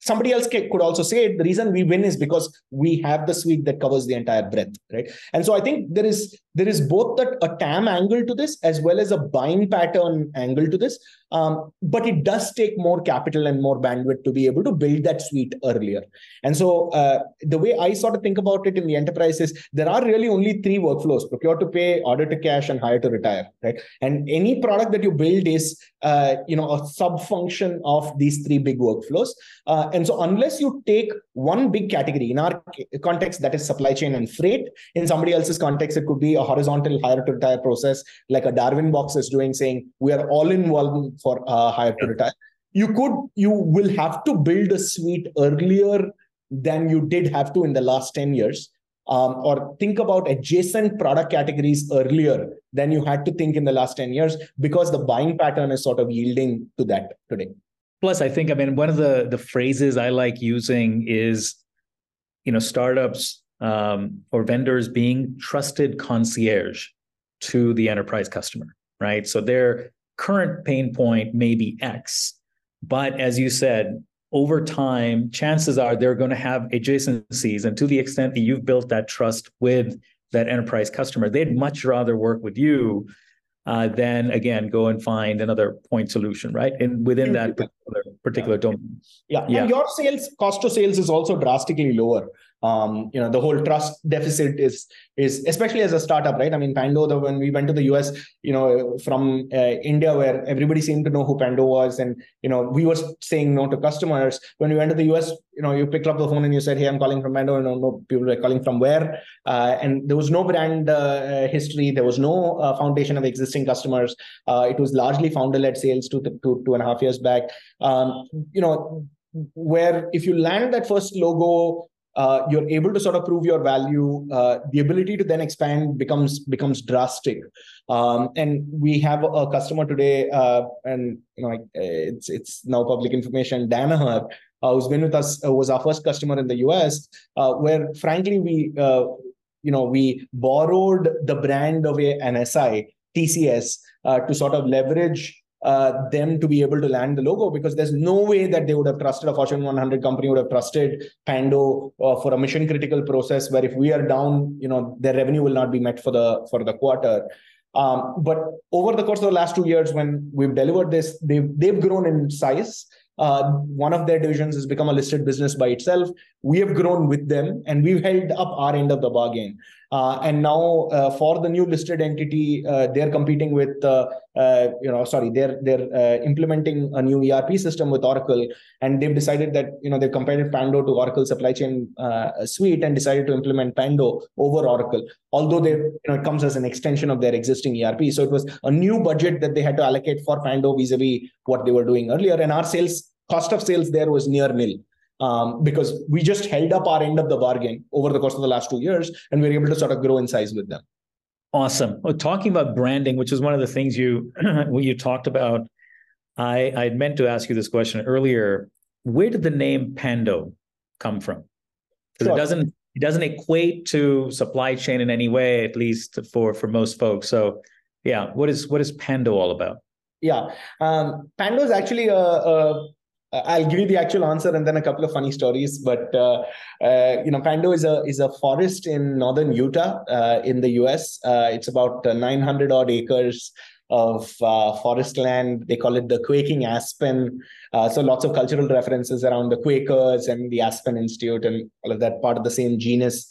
somebody else could also say it. The reason we win is because we have the suite that covers the entire breadth, right? And so I think there is there is both a TAM angle to this as well as a buying pattern angle to this. Um, but it does take more capital and more bandwidth to be able to build that suite earlier. And so uh, the way I sort of think about it in the enterprise is there are really only three workflows: procure to pay, order to cash, and hire to retire. Right? And any product that you build is uh, you know a sub function of these three big workflows. Uh, and so unless you take one big category in our context, that is supply chain and freight. In somebody else's context, it could be horizontal hire to retire process, like a Darwinbox is doing, saying we are all involved for uh, hire to retire. You could, you will have to build a suite earlier than you did have to in the last 10 years um, or think about adjacent product categories earlier than you had to think in the last 10 years because the buying pattern is sort of yielding to that today. Plus, I think, I mean, one of the, the phrases I like using is, you know, startups um, or vendors being trusted concierge to the enterprise customer, right? So their current pain point may be X, but as you said, over time, chances are they're going to have adjacencies. And to the extent that you've built that trust with that enterprise customer, they'd much rather work with you uh, than again go and find another point solution, right? And within that particular, particular domain. Yeah. yeah. And your sales cost to sales is also drastically lower um, you know the whole trust deficit is is especially as a startup right? I mean pando the, when we went to the us you know from uh, india where everybody seemed to know who pando was and you know we were saying no to customers. When we went to the us you know you picked up the phone and you said hey i'm calling from pando. And no, no people were calling from where? Uh, and there was no brand uh, history. There was no uh, foundation of existing customers. Uh, it was largely founder led sales two, two, two and a half years back. Um, you know where if you land that first logo uh, you're able to sort of prove your value. Uh, the ability to then expand becomes becomes drastic. Um, and we have a customer today uh, and you know it's it's now public information danaher uh, who's been with us uh, was our first customer in the us uh, where frankly we you know we borrowed the brand of a, an si tcs to sort of leverage uh, them to be able to land the logo because there's no way that they would have trusted a Fortune 100 company would have trusted Pando uh, for a mission critical process where if we are down, you know, their revenue will not be met for the for the quarter. Um, but over the course of the last two years, when we've delivered this, they've they've grown in size. Uh, one of their divisions has become a listed business by itself. We have grown with them, and we've held up our end of the bargain. Uh, and now uh, for the new listed entity, uh, they're competing with, Uh, you know, sorry, they're they're uh, implementing a new ERP system with Oracle, and they've decided that you know they've compared Pando to Oracle supply chain uh, suite and decided to implement Pando over Oracle. Although they, you know, it comes as an extension of their existing ERP, so it was a new budget that they had to allocate for Pando vis-a-vis what they were doing earlier, and our sales cost of sales there was near nil um, because we just held up our end of the bargain over the course of the last two years and we were able to sort of grow in size with them. Awesome. Well, talking about branding, which is one of the things you (clears throat) you talked about, I I meant to ask you this question earlier. Where did the name Pando come from? Because sure. it doesn't it doesn't equate to supply chain in any way, at least for for most folks. So, yeah, what is what is Pando all about? Yeah, um, Pando is actually a, a I'll give you the actual answer and then a couple of funny stories. But uh, uh, you know, Pando is a is a forest in northern Utah uh, in the U.S. Uh, it's about 900 odd acres of forest land. They call it the Quaking Aspen. so lots of cultural references around the Quakers and the Aspen Institute and all of that part of the same genus.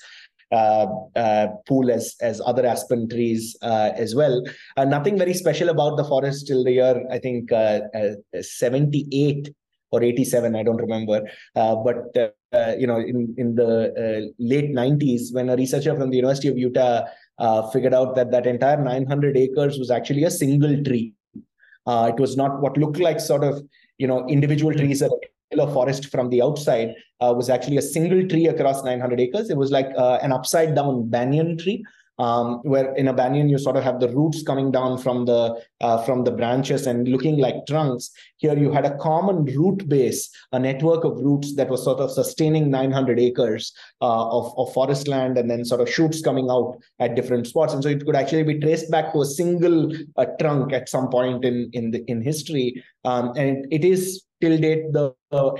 Uh, uh, pool as as other aspen trees uh, as well. nothing very special about the forest till the year I think 78 or 87 i don't remember. Uh, but uh, uh you know in in the uh, late 90s when a researcher from the university of utah uh, figured out that that entire 900 acres was actually a single tree. It was not what looked like sort of you know individual trees that a forest from the outside was actually a single tree across 900 acres. It was like an upside down banyan tree um, where in a banyan you sort of have the roots coming down from the uh, from the branches and looking like trunks. Here you had a common root base, a network of roots that was sort of sustaining 900 acres uh, of, of forest land, and then sort of shoots coming out at different spots. And so it could actually be traced back to a single uh, trunk at some point in in the in history. Um, and it is till date the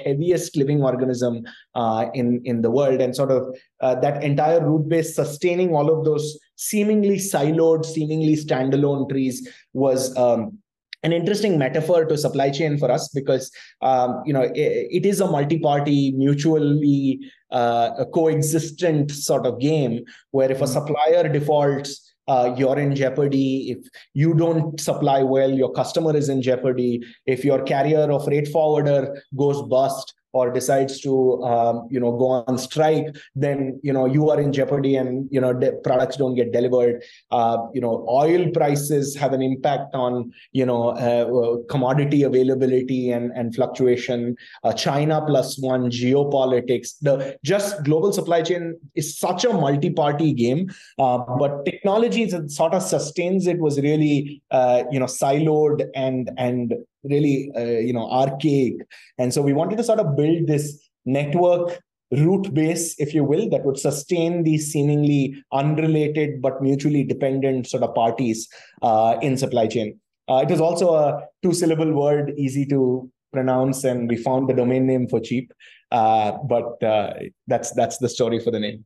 heaviest living organism uh, in in the world and sort of uh, that entire root base sustaining all of those seemingly siloed seemingly standalone trees was um, an interesting metaphor to supply chain for us because um, you know it, it is a multi-party mutually uh, coexistent sort of game where if a mm-hmm. supplier defaults uh, you're in jeopardy. If you don't supply well, your customer is in jeopardy. If your carrier or freight forwarder goes bust, or decides to um, you know go on strike then you know you are in jeopardy and you know de- products don't get delivered. Uh, you know oil prices have an impact on you know uh, uh commodity availability and and fluctuation. Uh, china plus one geopolitics. The just global supply chain is such a multi-party game uh, but technology sort of sustains it was really uh, you know siloed and and really uh, you know archaic. And so we wanted to sort of build this network root base if you will that would sustain these seemingly unrelated but mutually dependent sort of parties uh, in supply chain. Uh, it was also a two syllable word easy to pronounce and we found the domain name for cheap. Uh, but uh, that's that's the story for the name.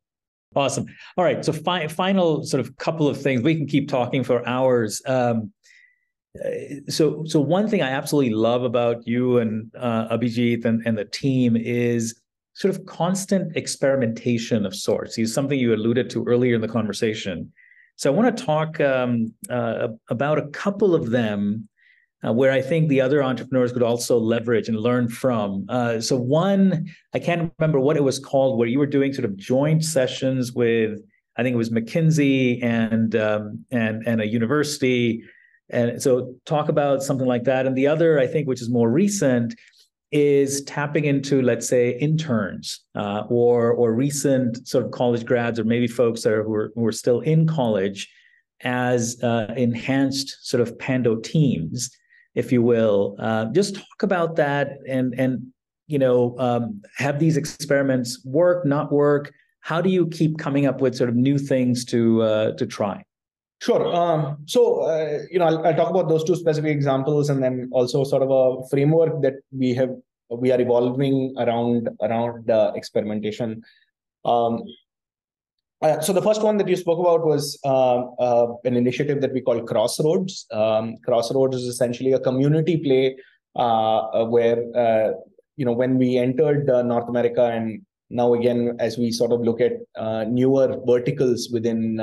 Awesome. All right. So fi- final sort of couple of things. We can keep talking for hours. Um, so so one thing I absolutely love about you and uh, Abhijeet and, and the team is sort of constant experimentation of sorts. Is something you alluded to earlier in the conversation. So I want to talk um, uh, about a couple of them uh, where I think the other entrepreneurs could also leverage and learn from. Uh, so one, I can't remember what it was called, where you were doing sort of joint sessions with, I think it was McKinsey and um, and and a university and so talk about something like that. And the other, I think, which is more recent, is tapping into, let's say, interns uh, or or recent sort of college grads, or maybe folks that are who are, who are still in college, as uh, enhanced sort of Pando teams, if you will. Uh, just talk about that and and you know um, have these experiments work, not work. How do you keep coming up with sort of new things to uh, to try? Sure. Um, so, uh, you know, I'll, I'll, talk about those two specific examples, and then also sort of a framework that we have we are evolving around around uh, experimentation. Um, uh, so the first one that you spoke about was uh, uh, an initiative that we call Crossroads. Um, Crossroads is essentially a community play uh, where you know when we entered North America and now again as we sort of look at newer verticals within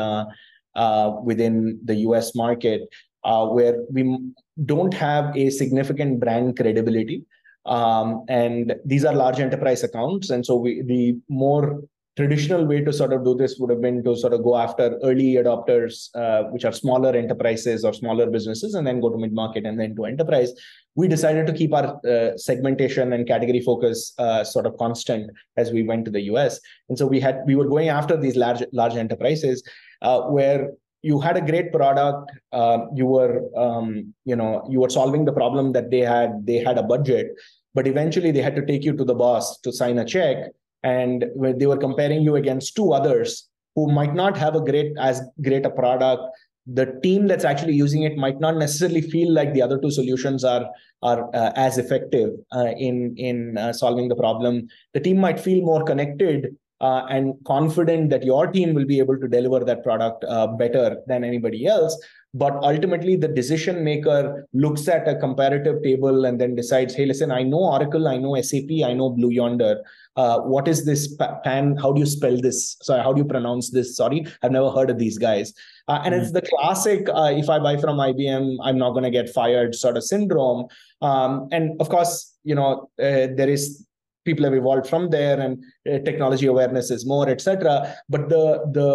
uh, within the US market, uh, where we don't have a significant brand credibility. Um, and these are large enterprise accounts. And so we, the more traditional way to sort of do this would have been to sort of go after early adopters, uh, which are smaller enterprises or smaller businesses, and then go to mid market and then to enterprise. We decided to keep our uh, segmentation and category focus uh, sort of constant as we went to the US. And so we had we were going after these large large enterprises, uh, where you had a great product uh, you were um, you know you were solving the problem that they had they had a budget but eventually they had to take you to the boss to sign a check. And they were comparing you against two others who might not have a great as great a product the team that's actually using it might not necessarily feel like the other two solutions are are uh, as effective uh, in in uh, solving the problem. The team might feel more connected uh, and confident that your team will be able to deliver that product uh, better than anybody else. But ultimately, the decision maker looks at a comparative table and then decides, hey, listen, I know Oracle, I know SAP, I know Blue Yonder. Uh, what is this pan? How do you spell this? Sorry, how do you pronounce this? Sorry, I've never heard of these guys. Uh, and mm-hmm. it's the classic uh, if I buy from IBM, I'm not going to get fired sort of syndrome. Um, and of course, you know, uh, there is people have evolved from there and uh, technology awareness is more etc but the the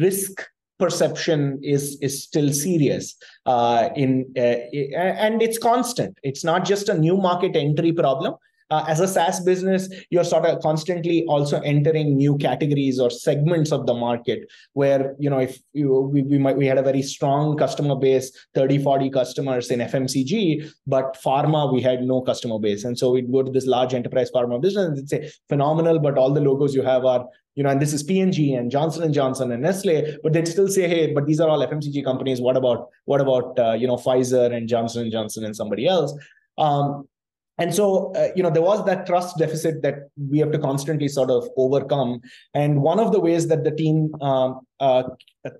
risk perception is is still serious uh, in uh, and it's constant. It's not just a new market entry problem uh, as a SaaS business, you're sort of constantly also entering new categories or segments of the market where, you know, if you, we, we might, we had a very strong customer base, 30, 40 customers in FMCG, but pharma, we had no customer base. And so we'd go to this large enterprise pharma business and say, phenomenal, but all the logos you have are you know, and this is P&G and Johnson and Johnson and Nestle, but they'd still say, hey, but these are all FMCG companies. What about what about uh, you know Pfizer and Johnson and Johnson and somebody else? Um, and so uh, you know there was that trust deficit that we have to constantly sort of overcome. And one of the ways that the team um, uh,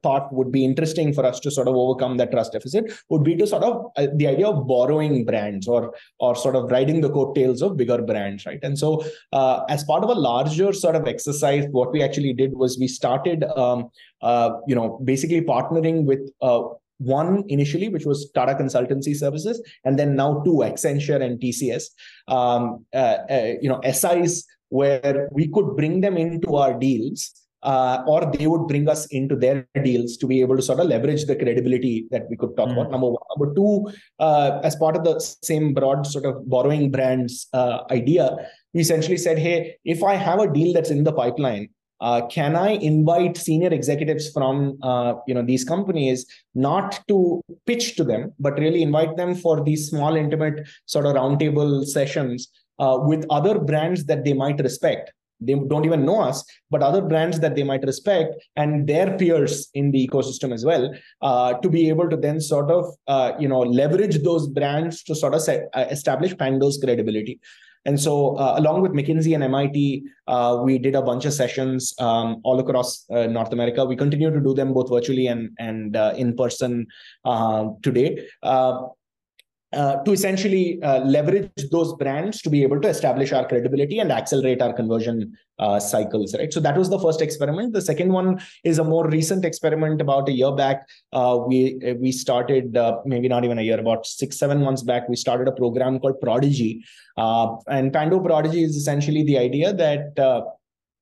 thought would be interesting for us to sort of overcome that trust deficit would be to sort of uh, the idea of borrowing brands or or sort of riding the coattails of bigger brands right? And so uh, as part of a larger sort of exercise what we actually did was we started um, uh, you know basically partnering with uh, one initially, which was Tata Consultancy Services, and then now two, Accenture and TCS. Um, uh, uh, you know, SIs where we could bring them into our deals uh, or they would bring us into their deals to be able to sort of leverage the credibility that we could talk mm. about. Number one. Number two, uh, as part of the same broad sort of borrowing brands uh, idea, we essentially said, hey, if I have a deal that's in the pipeline, uh, can I invite senior executives from uh, you know these companies not to pitch to them, but really invite them for these small, intimate sort of roundtable sessions uh, with other brands that they might respect? They don't even know us but other brands that they might respect and their peers in the ecosystem as well uh, to be able to then sort of uh, you know leverage those brands to sort of set, uh, establish pando's credibility and so uh, along with mckinsey and mit uh, we did a bunch of sessions um, all across uh, north america. We continue to do them both virtually and and in person today uh, to essentially uh, leverage those brands to be able to establish our credibility and accelerate our conversion uh, cycles right? So that was the first experiment. The second one is a more recent experiment about a year back. Uh, we we started uh, maybe not even a year about six seven months back we started a program called prodigy. And pando prodigy is essentially the idea that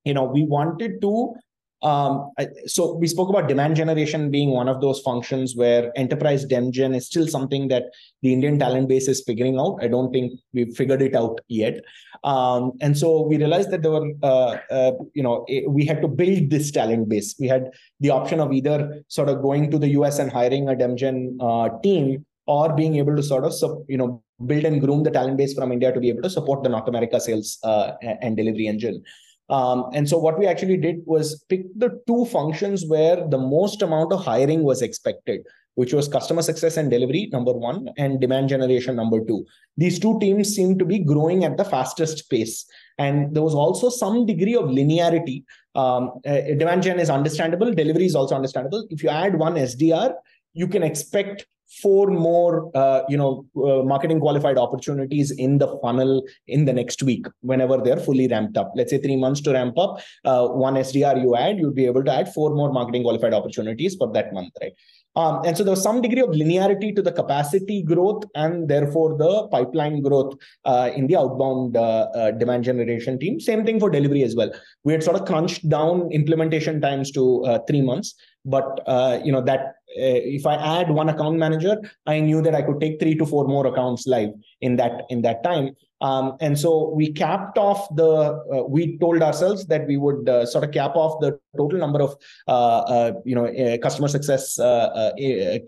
you know we wanted to um, so we spoke about demand generation being one of those functions where enterprise demgen is still something that the Indian talent base is figuring out. I don't think we've figured it out yet. Um, and so we realized that there were, uh, uh, you know, we had to build this talent base. We had the option of either sort of going to the US and hiring a demgen uh, team or being able to sort of, you know, build and groom the talent base from India to be able to support the North America sales uh, and delivery engine. Um, and so what we actually did was pick the two functions where the most amount of hiring was expected, which was customer success and delivery, number one, and demand generation, number two. These two teams seem to be growing at the fastest pace. And there was also some degree of linearity. Um, uh, demand gen is understandable, delivery is also understandable. If you add one SDR, you can expect four more uh, you know uh, marketing qualified opportunities in the funnel in the next week whenever they're fully ramped up let's say three months to ramp up uh, one sdr you add you'd be able to add four more marketing qualified opportunities for that month right um, and so there was some degree of linearity to the capacity growth and therefore the pipeline growth uh, in the outbound uh, uh, demand generation team. Same thing for delivery as well. We had sort of crunched down implementation times to uh, three months, but uh, you know that if I add one account manager, I knew that I could take three to four more accounts live in that in that time. Um, and so we capped off the, uh, we told ourselves that we would uh, sort of cap off the total number of, uh, uh you know, uh, customer success uh,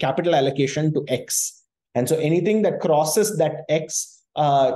capital allocation to X. And so anything that crosses that X,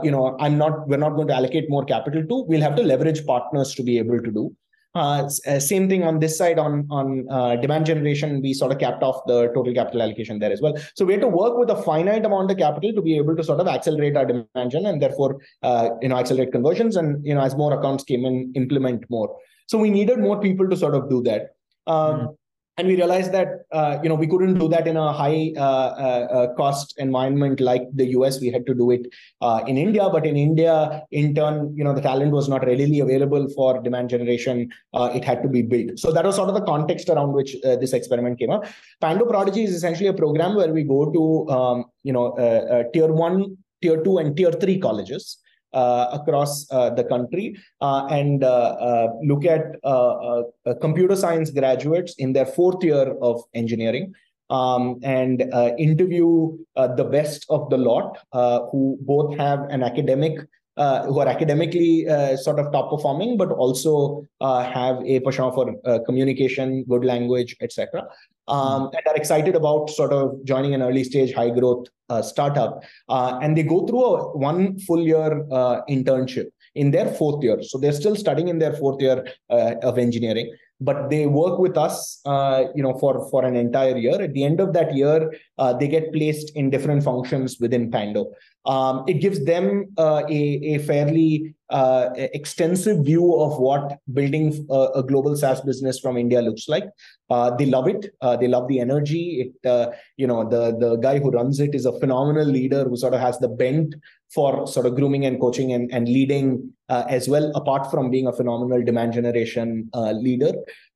you know, I'm not, we're not going to allocate more capital to, we'll have to leverage partners to be able to do. Uh, uh, same thing on this side on on uh, demand generation. We sort of capped off the total capital allocation there as well. So we had to work with a finite amount of capital to be able to sort of accelerate our demand gen and therefore uh, you know accelerate conversions and you know as more accounts came in, implement more. So we needed more people to sort of do that. Um, mm-hmm and we realized that uh, you know we couldn't do that in a high uh, uh, uh cost environment like the US. We had to do it uh, in India, but in India, in turn, you know the talent was not readily available for demand generation. Uh, it had to be built. So that was sort of the context around which this experiment came up. Pando Prodigy is essentially a program where we go to um, you know tier one, tier two, and tier three colleges. Uh, across uh, the country uh, and look at computer science graduates in their fourth year of engineering. Um, and interview the best of the lot who both have an academic uh, who are academically uh, sort of top performing, but also uh, have a passion for communication, good language, etc um, and are excited about sort of joining an early stage high growth uh, startup. Uh, and they go through a one full year uh, internship in their fourth year. So they're still studying in their fourth year uh, of engineering, but they work with us, uh, you know, for for an entire year. At the end of that year, uh, they get placed in different functions within Pando. Um, it gives them a, a fairly uh, extensive view of what building a, a, global SaaS business from India looks like. Uh, they love it. Uh, they love the energy. It, uh, you know, the the guy who runs it is a phenomenal leader who sort of has the bent for sort of grooming and coaching and, and leading uh, as well. Apart from being a phenomenal demand generation uh, leader,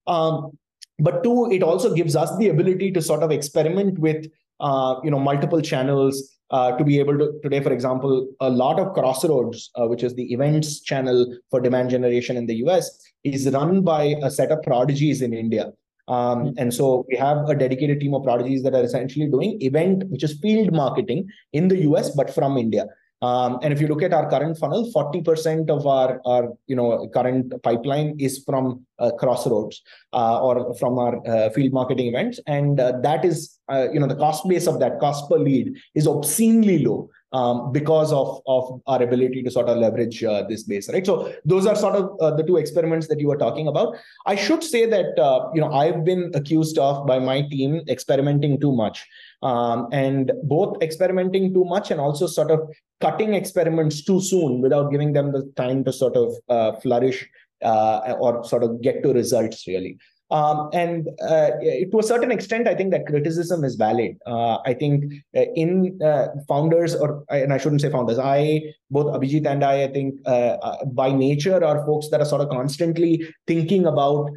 um, but two, it also gives us the ability to sort of experiment with uh, you know multiple channels uh, to be able to today for example a lot of crossroads uh, which is the events channel for demand generation in the us is run by a set of prodigies in india um, hmm. and so we have a dedicated team of prodigies that are essentially doing event which is field marketing in the us but from india um, and if you look at our current funnel, 40% of our, our you know current pipeline is from uh, Crossroads uh, or from our uh, field marketing events, and uh, that is uh, you know the cost base of that cost per lead is obscenely low um, because of, of our ability to sort of leverage uh, this base, right? So those are sort of uh, the two experiments that you were talking about. I should say that uh, you know I've been accused of by my team experimenting too much, um, and both experimenting too much and also sort of cutting experiments too soon without giving them the time to sort of uh, flourish uh, or sort of get to results really. Um, and uh, to a certain extent, I think that criticism is valid. Uh, I think uh, in uh, founders, or and I shouldn't say founders, I both Abhijeet and I, I think uh, uh, by nature are folks that are sort of constantly thinking about,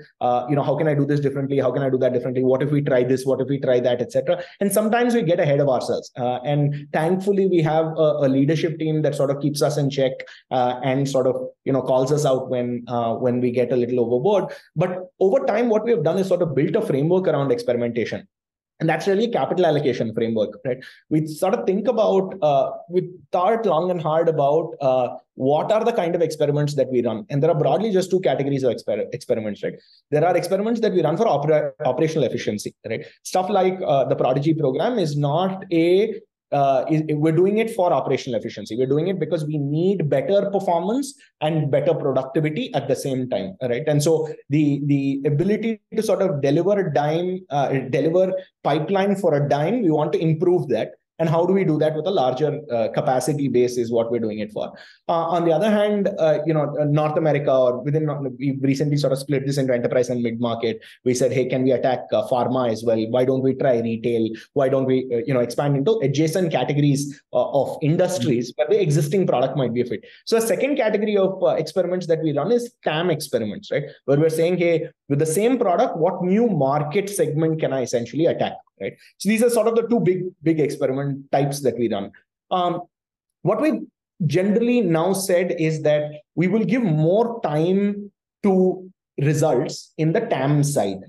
you know, how can I do this differently? How can I do that differently? What if we try this? What if we try that, etc. And sometimes we get ahead of ourselves. and thankfully, we have a, a, leadership team that sort of keeps us in check and sort of you know calls us out when when we get a little overboard. But over time, what what we have done is sort of built a framework around experimentation. And that's really a capital allocation framework right? We sort of think about uh, we thought long and hard about uh, what are the kind of experiments that we run? And there are broadly just two categories of exper- experiments right? There are experiments that we run for opera- operational efficiency right? Stuff like uh, the prodigy program is not a uh, we're doing it for operational efficiency. We're doing it because we need better performance and better productivity at the same time, right? And so the the ability to sort of deliver a dime, uh, deliver pipeline for a dime, we want to improve that and how do we do that with a larger uh, capacity base is what we're doing it for. Uh, on the other hand uh, you know uh, north america or within we recently sort of split this into enterprise and mid market we said hey can we attack uh, pharma as well? Why don't we try retail? Why don't we uh, you know expand into adjacent categories of industries where the existing product might be a fit? So a second category of experiments that we run is tam experiments right? Where we're saying hey with the same product what new market segment can i essentially attack right? So these are sort of the two big, big experiment types that we run. Um, what we generally now said is that we will give more time to results in the TAM side.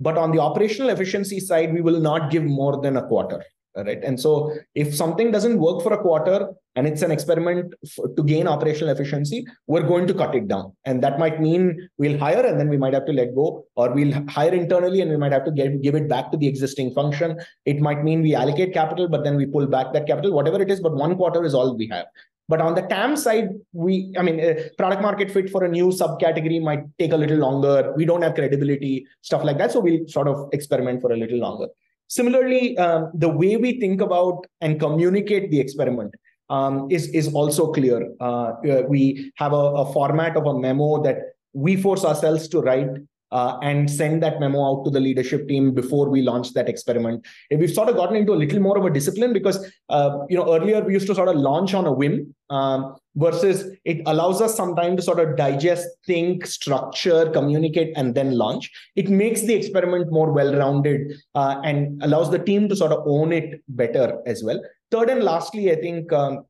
But on the operational efficiency side, we will not give more than a quarter right and so if something doesn't work for a quarter and it's an experiment to gain operational efficiency we're going to cut it down and that might mean we'll hire and then we might have to let go or we'll hire internally and we might have to get, give it back to the existing function it might mean we allocate capital but then we pull back that capital whatever it is but one quarter is all we have but on the TAM side, we, I mean, uh, product market fit for a new subcategory might take a little longer. We don't have credibility, stuff like that. So we'll sort of experiment for a little longer. Similarly, um, the way we think about and communicate the experiment um, is, is also clear. Uh, uh, we have a, a, format of a memo that we force ourselves to write uh, and send that memo out to the leadership team before we launch that experiment. And we've sort of gotten into a little more of a discipline because uh, you know earlier we used to sort of launch on a whim, um, versus it allows us some time to sort of digest, think, structure, communicate, and then launch. It makes the experiment more well-rounded uh, and allows the team to sort of own it better as well. Third and lastly, I think um,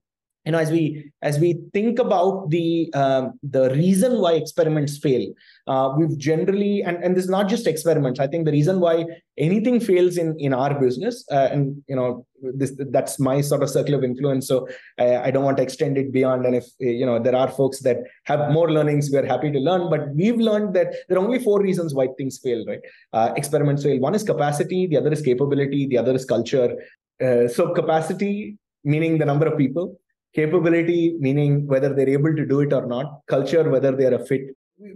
you know as we as we think about the um, the reason why experiments fail uh, we've generally and and this is not just experiments. I think the reason why anything fails in in our business uh, and you know this that's my sort of circle of influence. So I, I don't want to extend it beyond. And if you know there are folks that have more learnings we're happy to learn. But we've learned that there are only four reasons why things fail right? Uh, experiments fail. One is capacity the other is capability the other is culture. Uh, so capacity meaning the number of people capability, meaning whether they're able to do it or not, culture, whether they're a fit.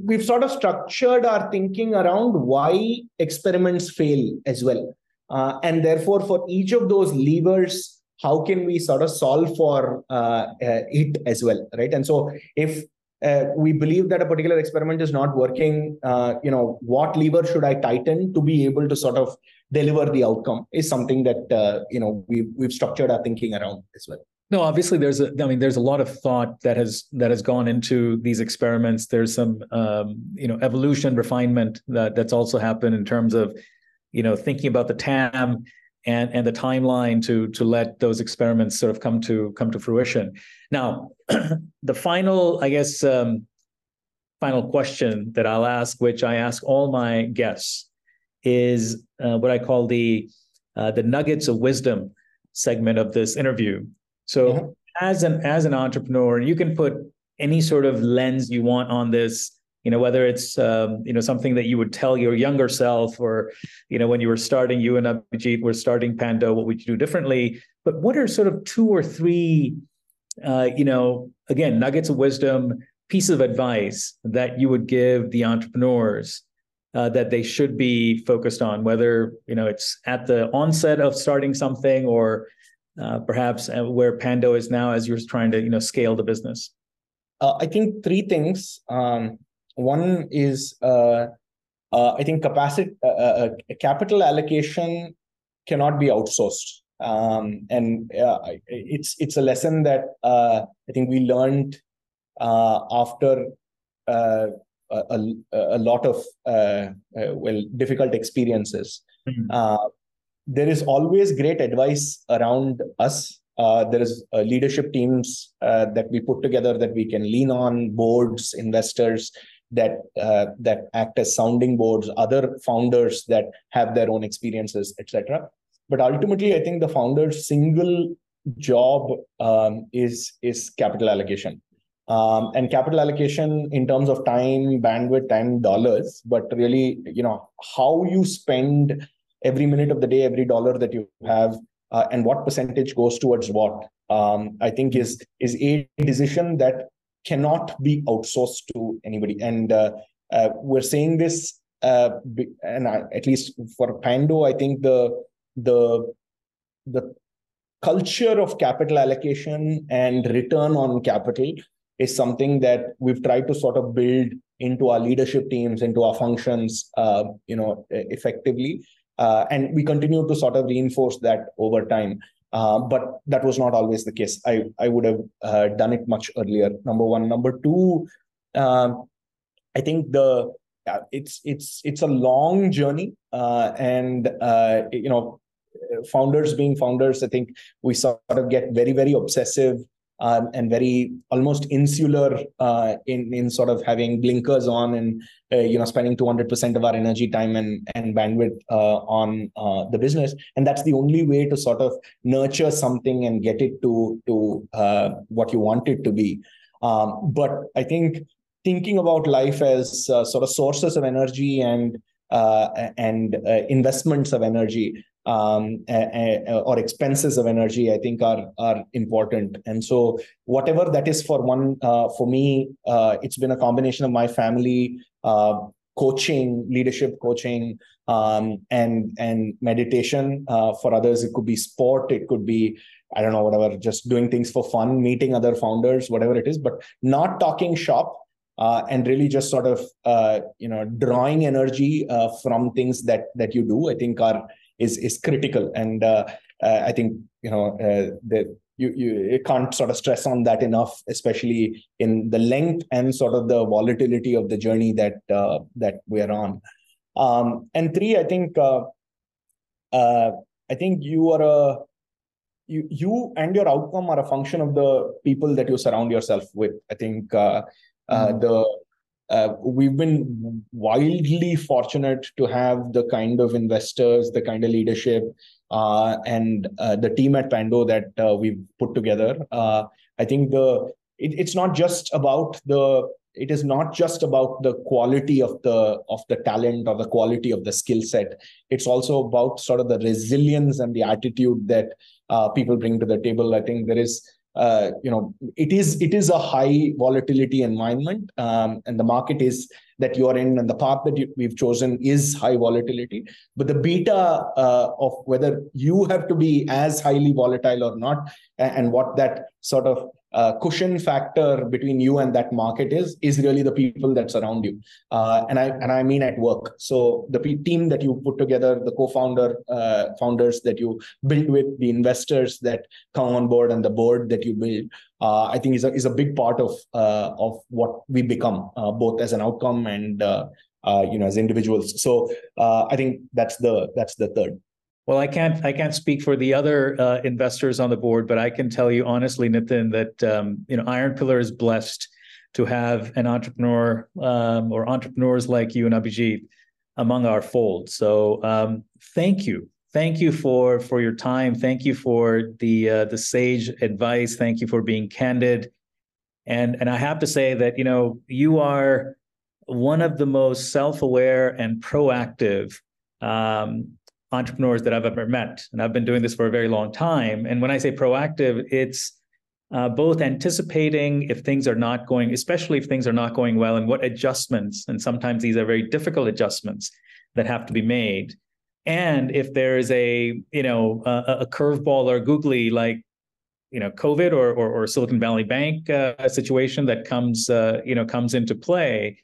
We've sort of structured our thinking around why experiments fail as well. Uh, and therefore, for each of those levers, how can we sort of solve for uh, uh, it as well, right? And so, if uh, we believe that a particular experiment is not working, uh, you know, what lever should I tighten to be able to sort of deliver the outcome is something that uh, you know we've we've structured our thinking around as well. No, obviously there's a I mean there's a lot of thought that has that has gone into these experiments. There's some um, you know evolution, refinement that that's also happened in terms of you know thinking about the TAM and and the timeline to to let those experiments sort of come to come to fruition. Now, (clears throat) the final, I guess, um, final question that I'll ask, which I ask all my guests, is uh, what I call the uh, the nuggets of wisdom segment of this interview. So, mm-hmm. as an as an entrepreneur, you can put any sort of lens you want on this you know whether it's um, you know something that you would tell your younger self or you know when you were starting you and Abhijeet were starting pando what would you do differently but what are sort of two or three uh, you know again nuggets of wisdom piece of advice that you would give the entrepreneurs uh, that they should be focused on whether you know it's at the onset of starting something or uh, perhaps uh, where pando is now as you're trying to you know scale the business uh, I think three things. Um, one is, uh, uh, I think, capacity, capital allocation cannot be outsourced, um, and it's it's a lesson that I think we learned after a, a, a, lot of well difficult experiences. Mm-hmm. There is always great advice around us uh, there is uh, leadership teams uh, that we put together that we can lean on, boards, investors that uh, that act as sounding boards, other founders that have their own experiences, etc. But ultimately, I think the founder's single job um, is is capital allocation. Um, and capital allocation in terms of time, bandwidth, and dollars, but really, you know, how you spend every minute of the day, every dollar that you have uh, and what percentage goes towards what um, i think is is a decision that cannot be outsourced to anybody. And uh, uh, we're saying this uh, and I, at least for pando i think the the the culture of capital allocation and return on capital is something that we've tried to sort of build into our leadership teams into our functions uh, you know effectively uh, and we continue to sort of reinforce that over time. Uh, but that was not always the case. I, I would have uh, done it much earlier. Number one. Number two, um, I think the it's it's it's a long journey, uh, and uh, you know, founders being founders, I think we sort of get very very obsessive um, and very almost insular uh, in in sort of having blinkers on and uh, you know spending 200% of our energy time and and bandwidth uh, on uh, the business. And that's the only way to sort of nurture something and get it to to uh, what you want it to be. Um, but i think thinking about life as uh, sort of sources of energy and and investments of energy um, or expenses of energy, I think are are important. And so, whatever that is for one, uh, for me, uh, it's been a combination of my family, uh, coaching, leadership coaching, um, and and meditation. Uh, for others, it could be sport, it could be I don't know, whatever, just doing things for fun, meeting other founders, whatever it is, but not talking shop. Uh, and really just sort of uh, you know drawing energy uh, from things that that you do i think are is is critical. And uh, uh, I think you know uh, that you you can't sort of stress on that enough, especially in the length and sort of the volatility of the journey that that we're on. Um, and three, I think I think you are a you you and your outcome are a function of the people that you surround yourself with. I think uh, uh, mm-hmm. the uh, we've been wildly fortunate to have the kind of investors, the kind of leadership, uh, and uh, the team at Pando that uh, we've put together. Uh, I think the it, it's not just about the it is not just about the quality of the of the talent or the quality of the skill set. It's also about sort of the resilience and the attitude that uh, people bring to the table. I think there is uh, you know it is it is a high volatility environment um, and the market is that you are in and the path that you, we've chosen is high volatility. But the beta uh, of whether you have to be as highly volatile or not and, and what that sort of uh, cushion factor between you and that market is is really the people that surround you. Uh, and i and i mean at work. So the team that you put together the co-founder uh, founders that you build with the investors that come on board and the board that you build uh, i think is a, is a big part of uh, of what we become uh, both as an outcome and you know as individuals. So i think that's the that's the third Well, I can't I can't speak for the other uh, investors on the board, but I can tell you honestly, Nitin, that um, you know Iron Pillar is blessed to have an entrepreneur um, or entrepreneurs like you and Abhijeet among our fold. So um, thank you, thank you for for your time. Thank you for the uh, the sage advice. Thank you for being candid. And and I have to say that you know you are one of the most self-aware and proactive um, entrepreneurs that I've ever met. And I've been doing this for a very long time. And when I say proactive, it's uh, both anticipating if things are not going, especially if things are not going well, and what adjustments, and sometimes these are very difficult adjustments that have to be made. And if there is a, you know, a, a curveball or googly like, you know, COVID or or, or Silicon Valley Bank uh, situation that comes, uh, you know, comes into play,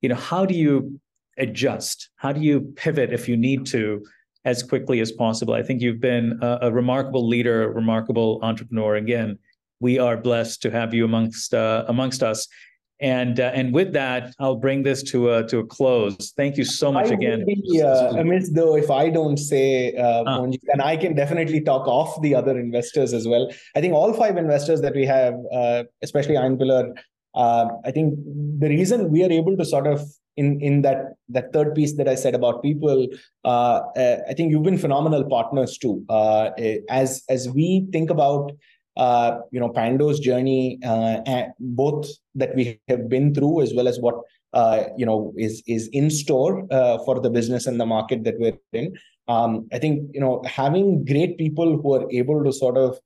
you know, how do you adjust? How do you pivot if you need to? As quickly as possible. I think you've been a, a remarkable leader, a remarkable entrepreneur. Again, we are blessed to have you amongst uh, amongst us. And uh, and with that, I'll bring this to a to a close. Thank you so much again. I again. Be, uh, amiss though if I don't say, uh, ah. and I can definitely talk off the other investors as well. I think all five investors that we have, uh, especially Iron Pillar, uh, I think the reason we are able to sort of in in that that third piece that I said about people, uh, uh, I think you've been phenomenal partners too. Uh, as as we think about uh, you know Pando's journey, uh, both that we have been through as well as what uh, you know is is in store for the business and the market that we're in. Um, I think you know having great people who are able to sort of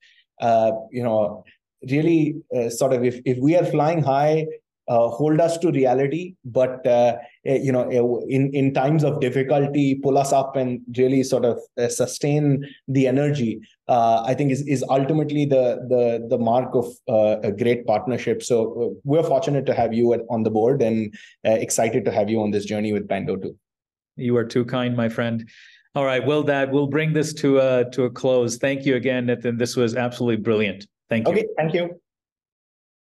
you know really sort of if if we are flying high uh, hold us to reality, but uh, eh, you know, eh, in in times of difficulty, pull us up and really sort of uh, sustain the energy. Uh, I think is is ultimately the the the mark of uh, a great partnership. So uh, we're fortunate to have you at, on the board and excited to have you on this journey with Pando too. You are too kind, my friend. All right, well, that we'll bring this to a to a close. Thank you again, Nitin. This was absolutely brilliant. Thank you. Okay, thank you.